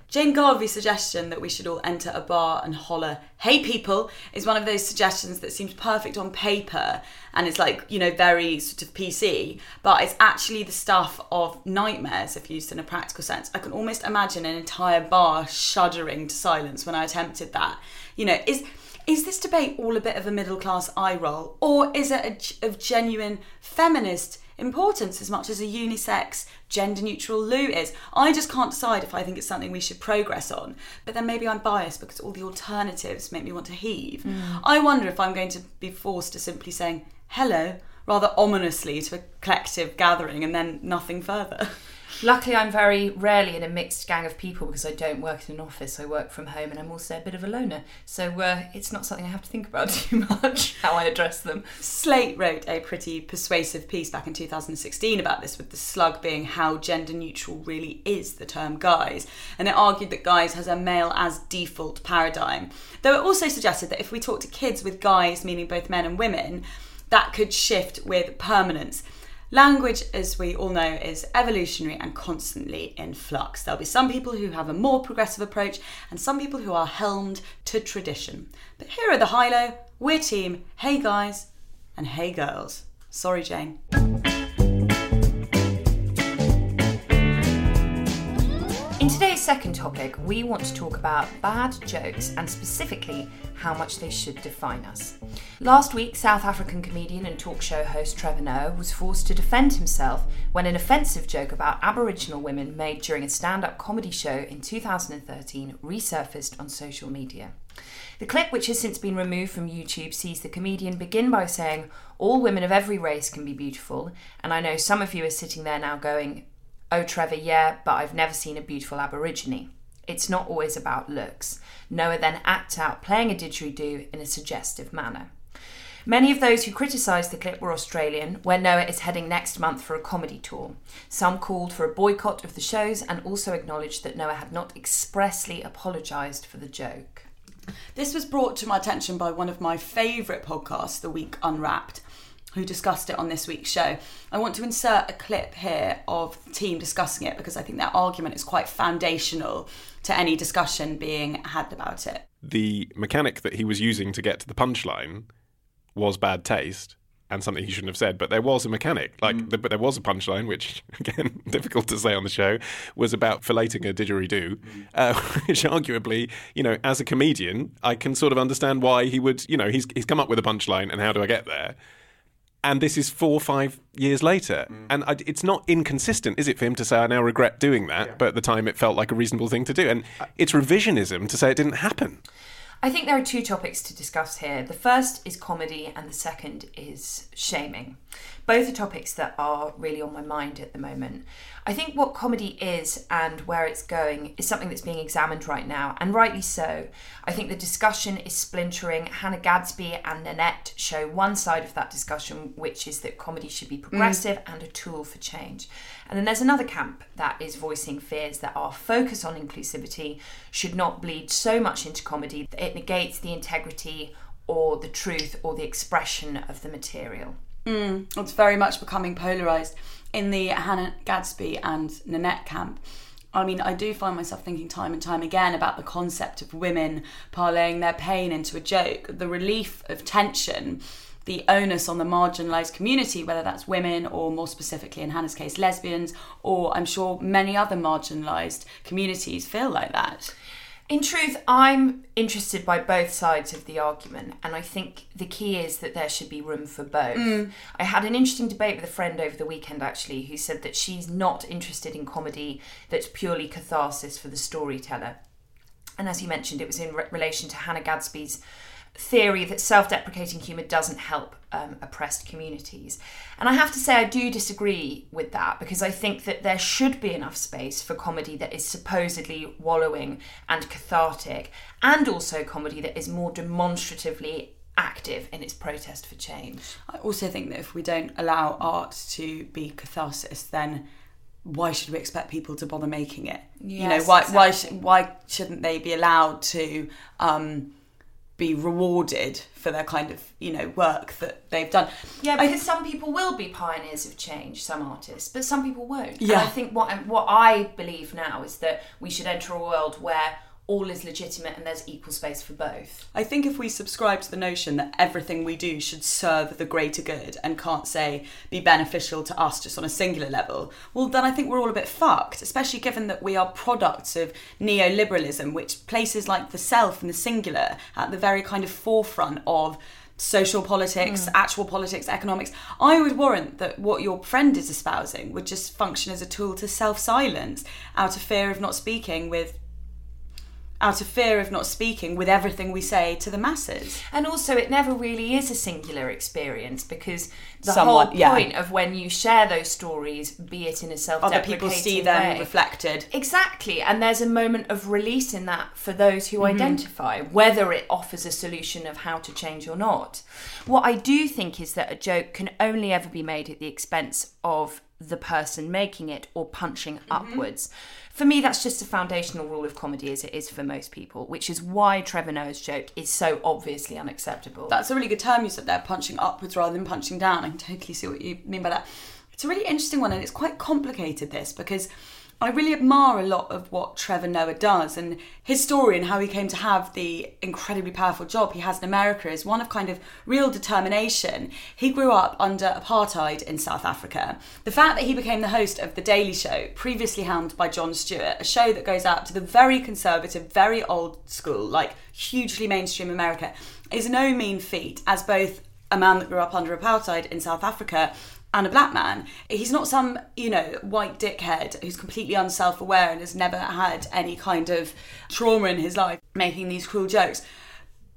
Jane Garvey's suggestion that we should all enter a bar and holler, hey people, is one of those suggestions that seems perfect on paper and it's like, you know, very sort of PC, but it's actually the stuff of nightmares if used in a practical sense. I can almost imagine an entire bar shuddering to silence when I attempted that. You know, is is this debate all a bit of a middle class eye roll, or is it a of genuine feminist importance as much as a unisex, gender neutral loo is? I just can't decide if I think it's something we should progress on. But then maybe I'm biased because all the alternatives make me want to heave. Hmm. I wonder if I'm going to be forced to simply saying hello rather ominously to a collective gathering and then nothing further. Luckily, I'm very rarely in a mixed gang of people because I don't work in an office. I work from home, and I'm also a bit of a loner. So uh, it's not something I have to think about too much how I address them. Slate wrote a pretty persuasive piece back in 2016 about this, with the slug being how gender neutral really is the term guys. And it argued that guys has a male as default paradigm. Though it also suggested that if we talk to kids with guys, meaning both men and women, that could shift with permanence. Language, as we all know, is evolutionary and constantly in flux. There'll be some people who have a more progressive approach and some people who are helmed to tradition. But here are the high low. We're team hey guys and hey girls. Sorry, Jane. In today's second topic, we want to talk about bad jokes and specifically how much they should define us. Last week, South African comedian and talk show host Trevor Noah was forced to defend himself when an offensive joke about Aboriginal women made during a stand up comedy show in 2013 resurfaced on social media. The clip, which has since been removed from YouTube, sees the comedian begin by saying, All women of every race can be beautiful, and I know some of you are sitting there now going, Oh, Trevor, yeah, but I've never seen a beautiful Aborigine. It's not always about looks. Noah then acts out playing a didgeridoo in a suggestive manner. Many of those who criticised the clip were Australian, where Noah is heading next month for a comedy tour. Some called for a boycott of the shows and also acknowledged that Noah had not expressly apologised for the joke. This was brought to my attention by one of my favourite podcasts, The Week Unwrapped, who discussed it on this week's show. I want to insert a clip here of the team discussing it because I think their argument is quite foundational to any discussion being had about it. The mechanic that he was using to get to the punchline was bad taste and something he shouldn't have said. But there was a mechanic, like, the, but there was a punchline, which again difficult to say on the show, was about filleting a didgeridoo, uh, which arguably, you know, as a comedian, I can sort of understand why he would, you know, he's he's come up with a punchline, and how do I get there? And this is four or five years later. Mm. And I, it's not inconsistent, is it, for him to say, I now regret doing that, but at the time it felt like a reasonable thing to do. And uh, it's revisionism to say it didn't happen. I think there are two topics to discuss here. The first is comedy, and the second is shaming. Both are topics that are really on my mind at the moment. I think what comedy is and where it's going is something that's being examined right now, and rightly so. I think the discussion is splintering. Hannah Gadsby and Nanette show one side of that discussion, which is that comedy should be mm. progressive and a tool for change. And then there's another camp that is voicing fears that our focus on inclusivity should not bleed so much into comedy that it negates the integrity or the truth or the expression of the material. Mm, it's very much becoming polarised in the Hannah Gadsby and Nanette camp. I mean, I do find myself thinking time and time again about the concept of women parlaying their pain into a joke, the relief of tension, the onus on the marginalised community, whether that's women or more specifically in Hannah's case, lesbians, or I'm sure many other marginalised communities feel like that. In truth, I'm interested by both sides of the argument, and I think the key is that there should be room for both. Mm. I had an interesting debate with a friend over the weekend actually, who said that she's not interested in comedy that's purely catharsis for the storyteller. And as you mentioned, it was in re- relation to Hannah Gadsby's theory that self deprecating humour doesn't help um, oppressed communities. And I have to say, I do disagree with that because I think that there should be enough space for comedy that is supposedly wallowing and cathartic, and also comedy that is more demonstratively active in its protest for change. I also think that if we don't allow art to be catharsis, then why should we expect people to bother making it? you know, Yes, why why sh- why shouldn't they be allowed to um, be rewarded for their kind of you know work that they've done? Yeah, I- because some people will be pioneers of change, some artists, but some people won't. And Yeah. I think what what I believe now is that we should enter a world where all is legitimate and there's equal space for both. I think if we subscribe to the notion that everything we do should serve the greater good and can't say be beneficial to us just on a singular level, well, then I think we're all a bit fucked, especially given that we are products of neoliberalism, which places like the self and the singular at the very kind of forefront of social politics, hmm. actual politics, economics. I would warrant that what your friend is espousing would just function as a tool to self silence out of fear of not speaking with out of fear of not speaking with everything we say to the masses. And also, it never really is a singular experience because the Somewhat, whole yeah. point of when you share those stories, be it in a self Other people see them reflected. Exactly, and there's a moment of release in that for those who Mm-hmm. identify, whether it offers a solution of how to change or not. What I do think is that a joke can only ever be made at the expense of the person making it or punching Mm-hmm. upwards. For me, that's just a foundational rule of comedy, as it is for most people, which is why Trevor Noah's joke is so obviously unacceptable. That's a really good term you said there, punching upwards rather than punching down. I totally see what you mean by that. It's a really interesting one and it's quite complicated this because I really admire a lot of what Trevor Noah does and his story and how he came to have the incredibly powerful job he has in America is one of kind of real determination. He grew up under apartheid in South Africa. The fact that he became the host of The Daily Show, previously helmed by Jon Stewart, a show that goes out to the very conservative, very old school, like hugely mainstream America, is no mean feat as both a man that grew up under apartheid in South Africa and a black man. He's not some, you know, white dickhead who's completely unself aware and has never had any kind of trauma in his life making these cruel jokes.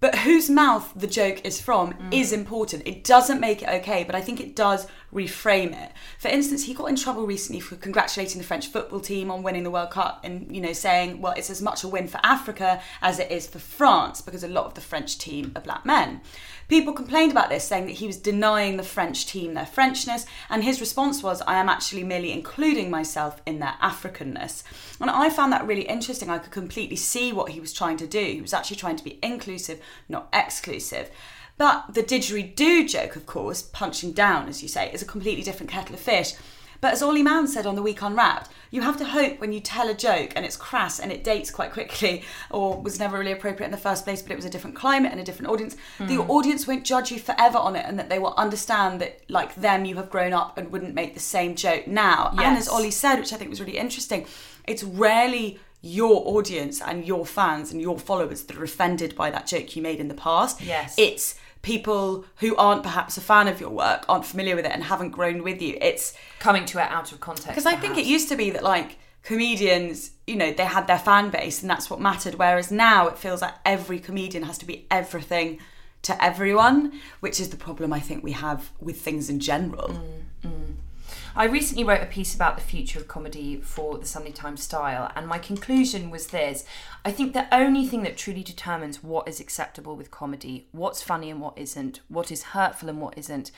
But whose mouth the joke is from mm. is important. It doesn't make it okay, but I think it does reframe it. For instance, he got in trouble recently for congratulating the French football team on winning the World Cup and, you know, saying, well, it's as much a win for Africa as it is for France because a lot of the French team are black men. People complained about this, saying that he was denying the French team their Frenchness, and his response was, I am actually merely including myself in their Africanness. And I found that really interesting. I could completely see what he was trying to do. He was actually trying to be inclusive, not exclusive. But the didgeridoo joke, of course, punching down, as you say, is a completely different kettle of fish. But as Olly Mann said on the Week Unwrapped, you have to hope when you tell a joke and it's crass and it dates quite quickly or was never really appropriate in the first place, but it was a different climate and a different audience, mm. the audience won't judge you forever on it and that they will understand that, like them, you have grown up and wouldn't make the same joke now. Yes. And as Olly said, which I think was really interesting, it's rarely your audience and your fans and your followers that are offended by that joke you made in the past. Yes. It's people who aren't perhaps a fan of your work, aren't familiar with it, and haven't grown with you. It's coming to it out of context. Because I think it used to be that like comedians, you know, they had their fan base and that's what mattered. Whereas now it feels like every comedian has to be everything to everyone, which is the problem I think we have with things in general. Mm, mm. I recently wrote a piece about the future of comedy for the Sunday Times Style, and my conclusion was this I think the only thing that truly determines what is acceptable with comedy, what's funny and what isn't, what is hurtful and what isn't,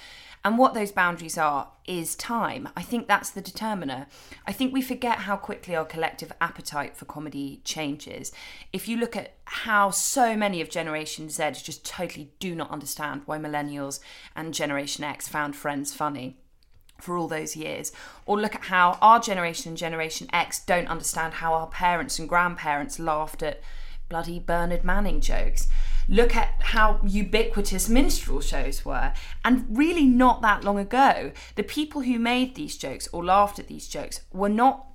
and what those boundaries are is time. I think that's the determiner. I think we forget how quickly our collective appetite for comedy changes. If you look at how so many of Generation Z just totally do not understand why millennials and Generation X found Friends funny for all those years. Or look at how our generation and Generation X don't understand how our parents and grandparents laughed at bloody Bernard Manning jokes. Look at how ubiquitous minstrel shows were. And really, not that long ago, the people who made these jokes or laughed at these jokes were not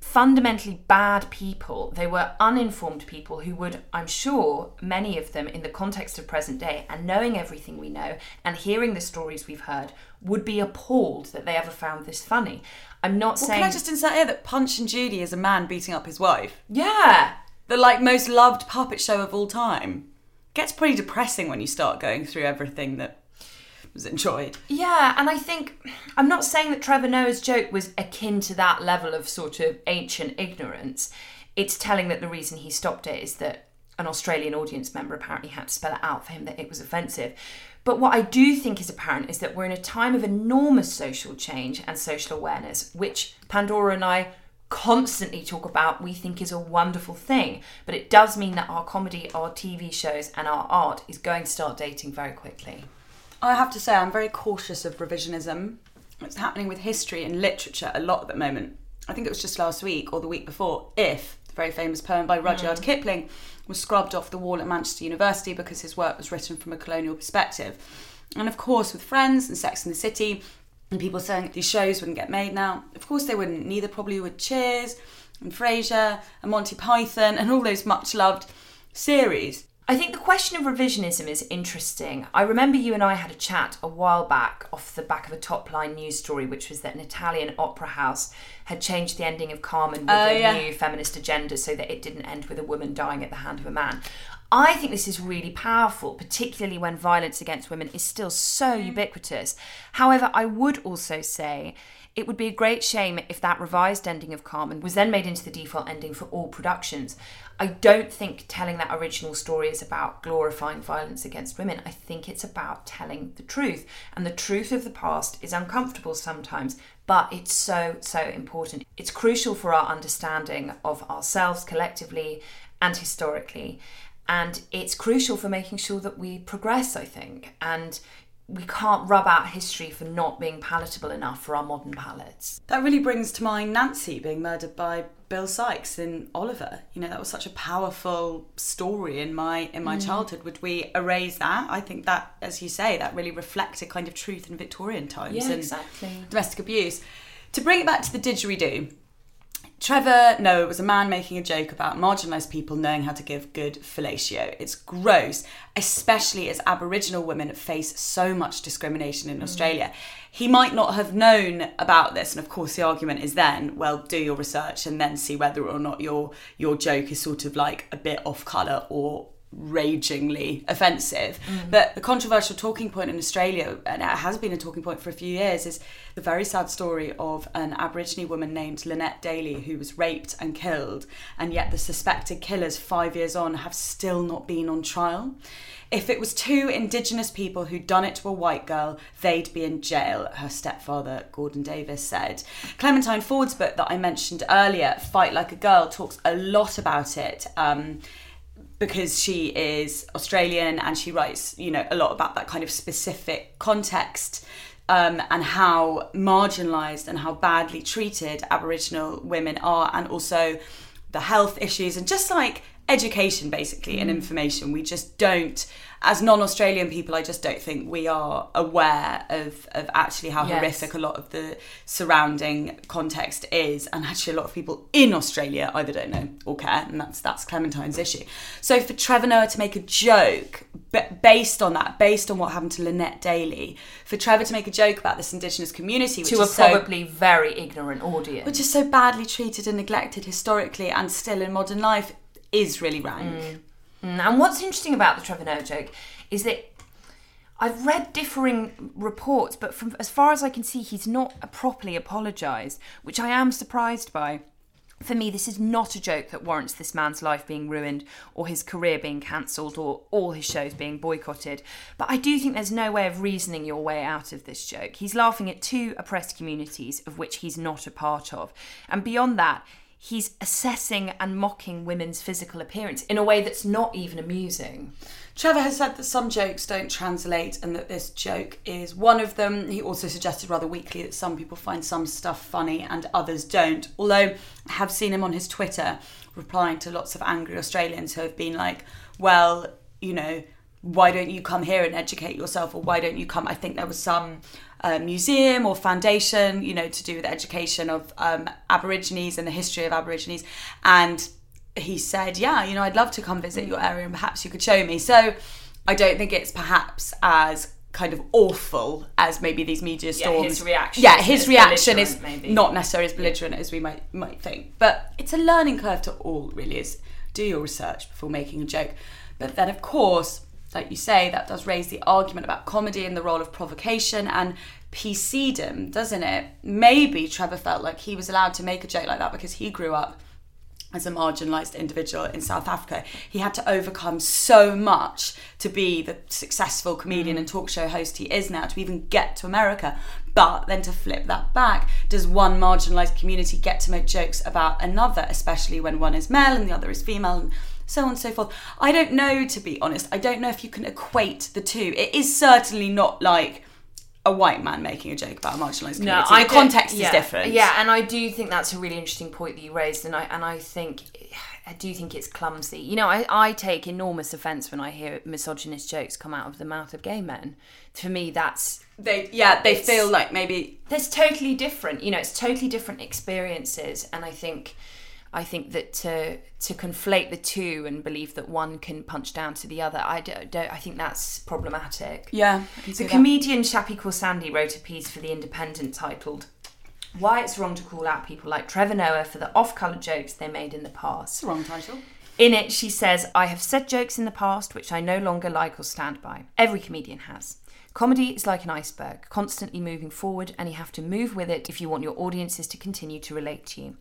fundamentally bad people. They were uninformed people who would, I'm sure, many of them in the context of present day and knowing everything we know and hearing the stories we've heard, would be appalled that they ever found this funny. I'm not well, saying. Can I just insert here that Punch and Judy is a man beating up his wife? Yeah. The like most loved puppet show of all time. Gets pretty depressing when you start going through everything that was enjoyed. Yeah, and I think I'm not saying that Trevor Noah's joke was akin to that level of sort of ancient ignorance. It's telling that the reason he stopped it is that an Australian audience member apparently had to spell it out for him that it was offensive. But what I do think is apparent is that we're in a time of enormous social change and social awareness, which Pandora and I constantly talk about, we think is a wonderful thing. But it does mean that our comedy, our TV shows, and our art is going to start dating very quickly. I have to say, I'm very cautious of revisionism. It's happening with history and literature a lot at the moment. I think it was just last week or the week before, If, the very famous poem by Rudyard mm. Kipling, was scrubbed off the wall at Manchester University because his work was written from a colonial perspective. And of course, with Friends and Sex and the City, and people saying these shows wouldn't get made now, of course they wouldn't. Neither probably would Cheers and Frasier and Monty Python and all those much loved series. I think the question of revisionism is interesting. I remember you and I had a chat a while back off the back of a top line news story, which was that an Italian opera house had changed the ending of Carmen with uh, a yeah. new feminist agenda so that it didn't end with a woman dying at the hand of a man. I think this is really powerful, particularly when violence against women is still so mm. ubiquitous. However, I would also say it would be a great shame if that revised ending of Carmen was then made into the default ending for all productions. I don't think telling that original story is about glorifying violence against women. I think it's about telling the truth. And the truth of the past is uncomfortable sometimes, but it's so, so important. It's crucial for our understanding of ourselves collectively and historically. And it's crucial for making sure that we progress, I think. And we can't rub out history for not being palatable enough for our modern palates. That really brings to mind Nancy being murdered by Bill Sikes in Oliver. You know, that was such a powerful story in my in my mm. childhood. Would we erase that? I think that, as you say, that really reflected kind of truth in Victorian times yeah, and exactly. domestic abuse. To bring it back to the didgeridoo, Trevor Noah, it was a man making a joke about marginalised people knowing how to give good fellatio. It's gross, especially as Aboriginal women face so much discrimination in mm. Australia. He might not have known about this, and of course, the argument is then, well, do your research and then see whether or not your your joke is sort of like a bit off colour or ragingly offensive. But the controversial talking point in Australia, and it has been a talking point for a few years, is the very sad story of an Aborigine woman named Lynette Daley who was raped and killed, and yet the suspected killers, five years on, have still not been on trial. If it was two Indigenous people who'd done it to a white girl, they'd be in jail, her stepfather, Gordon Davis, said. Clementine Ford's book that I mentioned earlier, Fight Like a Girl, talks a lot about it. Um, because she is Australian and she writes, you know, a lot about that kind of specific context um, and how marginalised and how badly treated Aboriginal women are, and also the health issues and just like education basically and information. We just don't, as non-Australian people, I just don't think we are aware of of actually how Yes. horrific a lot of the surrounding context is, and actually a lot of people in Australia either don't know or care, and that's that's Clementine's issue. So for Trevor Noah to make a joke based on that, based on what happened to Lynette Daley, for Trevor to make a joke about this Indigenous community, which to a is so probably very ignorant audience. which is so badly treated and neglected historically and still in modern life, is really rank. Mm, Mm, and what's interesting about the Trevor Noah joke is that I've read differing reports, but from as far as I can see, he's not properly apologised, which I am surprised by. For me, this is not a joke that warrants this man's life being ruined or his career being cancelled or all his shows being boycotted. But I do think there's no way of reasoning your way out of this joke. He's laughing at two oppressed communities of which he's not a part of. And beyond that, he's assessing and mocking women's physical appearance in a way that's not even amusing. Trevor has said that some jokes don't translate and that this joke is one of them. He also suggested rather weakly that some people find some stuff funny and others don't. Although I have seen him on his Twitter replying to lots of angry Australians who have been like, well, you know, why don't you come here and educate yourself or why don't you come? I think there was some uh, museum or foundation, you know, to do with education of um, Aborigines and the history of Aborigines. And he said, Yeah, you know, I'd love to come visit your area and perhaps you could show me. So I don't think it's perhaps as kind of awful as maybe these media storms. Yeah, his reaction Yeah, his reaction is maybe. not necessarily as belligerent as we might might think. But it's a learning curve to all, really, is do your research before making a joke. But then of course, like you say, that does raise the argument about comedy and the role of provocation and PCdom, doesn't it? Maybe Trevor felt like he was allowed to make a joke like that because he grew up as a marginalised individual in South Africa. He had to overcome so much to be the successful comedian mm. and talk show host he is now to even get to America. But then to flip that back, does one marginalised community get to make jokes about another, especially when one is male and the other is female? And so on and so forth. I don't know, to be honest. I don't know if you can equate the two. It is certainly not like a white man making a joke about a marginalised community. No, I the context yeah, is different. Yeah, and I do think that's a really interesting point that you raised, and I and I think I do think it's clumsy. You know, I, I take enormous offence when I hear misogynist jokes come out of the mouth of gay men. For me, that's They, yeah, they feel like maybe there's totally different. You know, it's totally different experiences, and I think. I think that to to conflate the two and believe that one can punch down to the other, I don't. don't I think that's problematic. Yeah, The comedian Shappi Khorsandi wrote a piece for The Independent titled Why It's Wrong to Call Out People Like Trevor Noah for the Off Colour Jokes They Made in the Past. Wrong title. In it, she says, I have said jokes in the past which I no longer like or stand by. Every comedian has. Comedy is like an iceberg, constantly moving forward, and you have to move with it if you want your audiences to continue to relate to you.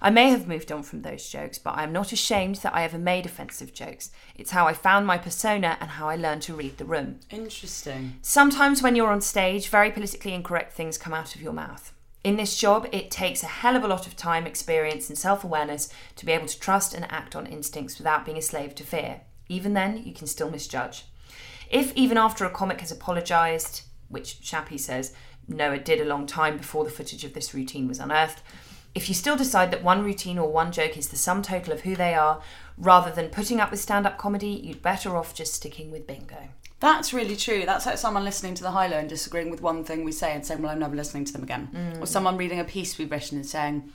I may have moved on from those jokes, but I am not ashamed that I ever made offensive jokes. It's how I found my persona and how I learned to read the room. Interesting. Sometimes when you're on stage, very politically incorrect things come out of your mouth. In this job, it takes a hell of a lot of time, experience, and self awareness to be able to trust and act on instincts without being a slave to fear. Even then, you can still misjudge. If, even after a comic has apologised, which Shappi says Noah did a long time before the footage of this routine was unearthed, if you still decide that one routine or one joke is the sum total of who they are, rather than putting up with stand up comedy, you'd better off just sticking with bingo. That's really true. That's like someone listening to the High Low and disagreeing with one thing we say and saying, well, I'm never listening to them again. Mm. Or someone reading a piece we've written and saying,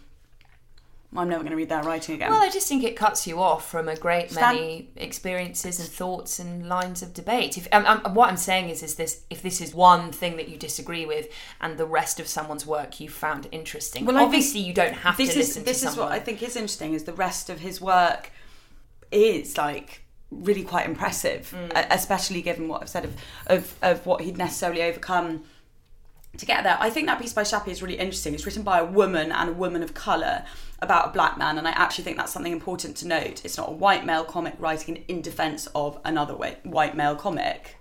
I'm never going to read that writing again. Well, I just think it cuts you off from a great many experiences and thoughts and lines of debate. If um, um, what I'm saying is, is this if this is one thing that you disagree with, and the rest of someone's work you found interesting, Well, obviously you don't have this to is listen this to is someone. what I think is interesting is the rest of his work is like really quite impressive, uh, especially given what I've said of, of, of what he'd necessarily overcome to get there. I think that piece by Shappi is really interesting. It's written by a woman and a woman of colour about a black man, and I actually think that's something important to note. It's not a white male comic writing in defence of another white, male comic.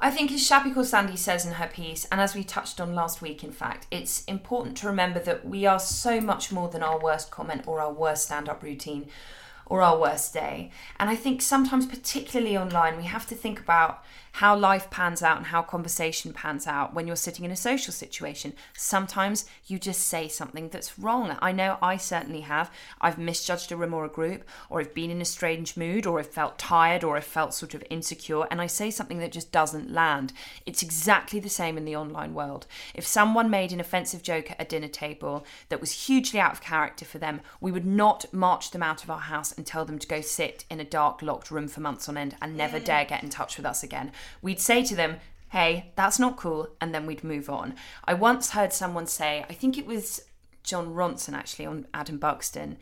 I think, as Shappi Sandy says in her piece, and as we touched on last week, in fact, it's important to remember that we are so much more than our worst comment or our worst stand up routine or our worst day. And I think sometimes, particularly online, we have to think about how life pans out and how conversation pans out when you're sitting in a social situation. Sometimes you just say something that's wrong. I know I certainly have. I've misjudged a room or a group, or I've been in a strange mood, or I've felt tired, or I've felt sort of insecure, and I say something that just doesn't land. It's exactly the same in the online world. If someone made an offensive joke at a dinner table that was hugely out of character for them, we would not march them out of our house and tell them to go sit in a dark, locked room for months on end and never mm. dare get in touch with us again. We'd say to them, hey, that's not cool, and then we'd move on. I once heard someone say, I think it was Jon Ronson actually on Adam Buxton,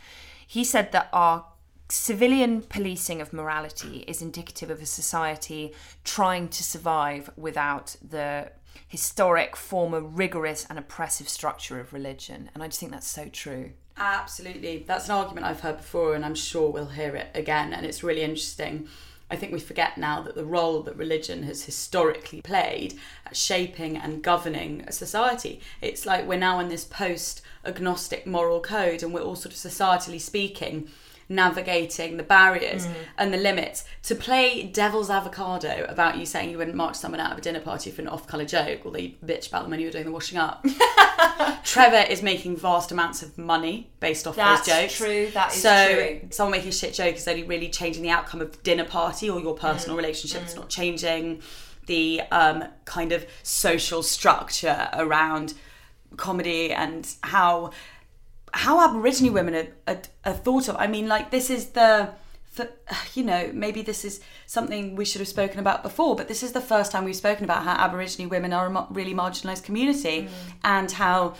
he said that our civilian policing of morality is indicative of a society trying to survive without the historic, former, rigorous, and oppressive structure of religion. And I just think that's so true. Absolutely. That's an argument I've heard before, and I'm sure we'll hear it again. And it's really interesting. I think we forget now that the role that religion has historically played at shaping and governing a society. It's like we're now in this post agnostic moral code, and we're all sort of societally speaking navigating the barriers and the limits to play devil's avocado about you saying you wouldn't march someone out of a dinner party for an off-colour joke or you bitch about them when you were doing the washing up trevor is making vast amounts of money based off That's those jokes true, that is true. so true. someone making a shit joke is only really changing the outcome of dinner party or your personal Mm. relationship it's not changing the um, kind of social structure around comedy and how how Aboriginal women are, are, are thought of. I mean, like this is the, you know, maybe this is something we should have spoken about before, but this is the first time we've spoken about how Aboriginal women are a really marginalised community mm. and how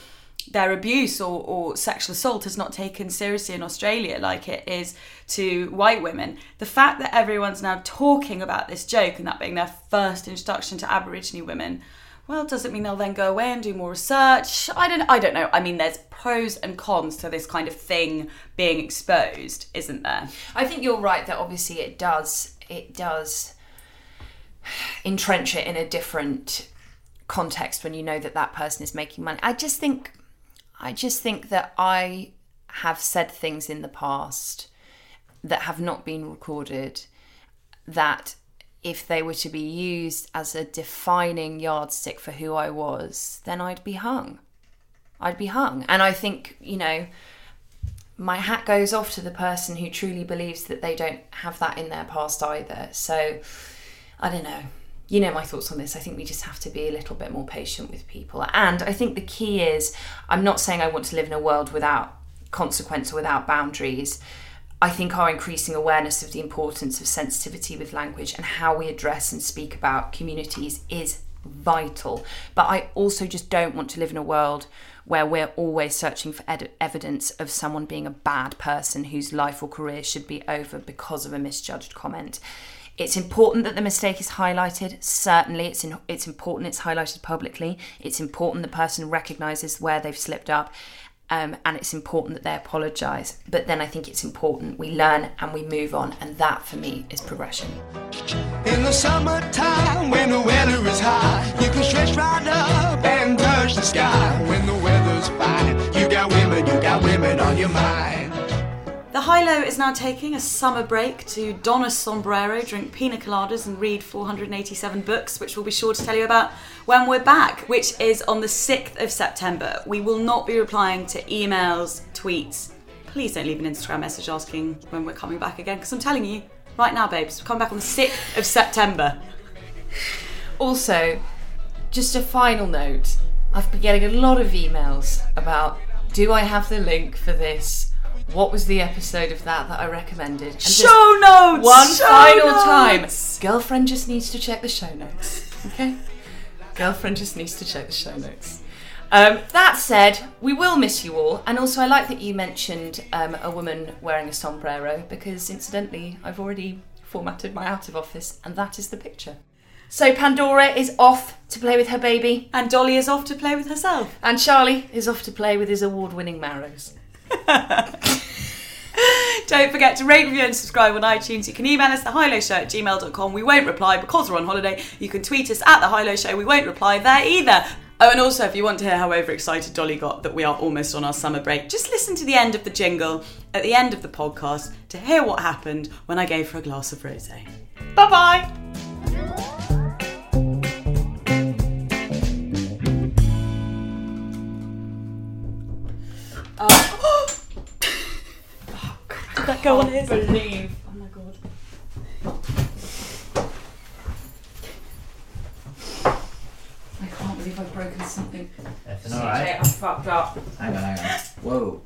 their abuse or, or sexual assault is not taken seriously in Australia like it is to white women. The fact that everyone's now talking about this joke and that being their first introduction to Aboriginal women well, does it mean they'll then go away and do more research? I don't I don't know. I mean there's pros and cons to this kind of thing being exposed, isn't there? I think you're right that obviously it does it does entrench it in a different context when you know that that person is making money. I just think I just think that I have said things in the past that have not been recorded that if they were to be used as a defining yardstick for who I was, then I'd be hung. I'd be hung. And I think, you know, my hat goes off to the person who truly believes that they don't have that in their past either. So, I don't know. You know my thoughts on this. I think we just have to be a little bit more patient with people. And I think the key is I'm not saying I want to live in a world without consequence or without boundaries. I think our increasing awareness of the importance of sensitivity with language and how we address and speak about communities is vital. But I also just don't want to live in a world where we're always searching for ed- evidence of someone being a bad person whose life or career should be over because of a misjudged comment. It's important that the mistake is highlighted. Certainly, it's in, it's important it's highlighted publicly. It's important the person recognises where they've slipped up, um, and it's important that they apologise. But then I think it's important we learn and we move on, and that for me is progression. In the summertime, when the weather is high, you can stretch right up and touch the sky. When the weather's fine, you got women, you got women on your mind. The High Low is now taking a summer break to don a sombrero, drink pina coladas, and read 487 books, which we'll be sure to tell you about when we're back, which is on the 6th of September. We will not be replying to emails, tweets. Please don't leave an Instagram message asking when we're coming back again, because I'm telling you, right now, babes, we're coming back on the 6th of September. Also, just a final note I've been getting a lot of emails about do I have the link for this? What was the episode of that that I recommended? And Show notes! One Show final notes! time. Girlfriend just needs to check the show notes. Okay? Girlfriend just needs to check the show notes. Um, that said, we will miss you all, and also I like that you mentioned um, a woman wearing a sombrero because, incidentally, I've already formatted my out of office, and that is the picture. So Pandora is off to play with her baby, And Dolly is off to play with herself. and Charlie is off to play with his award-winning marrows. Don't forget to rate, review, and subscribe on iTunes. You can email us, thehighlowshow at gmail.com. We won't reply because we're on holiday. You can tweet us at the High Low Show. We won't reply there either. Oh, and also, if you want to hear how overexcited Dolly got that we are almost on our summer break, just listen to the end of the jingle at the end of the podcast to hear what happened when I gave her a glass of rosé. Bye bye. Did that go on his? Believe. Oh my god. I can't believe I've broken something. Everything alright? I fucked up. Hang on, hang on. Whoa.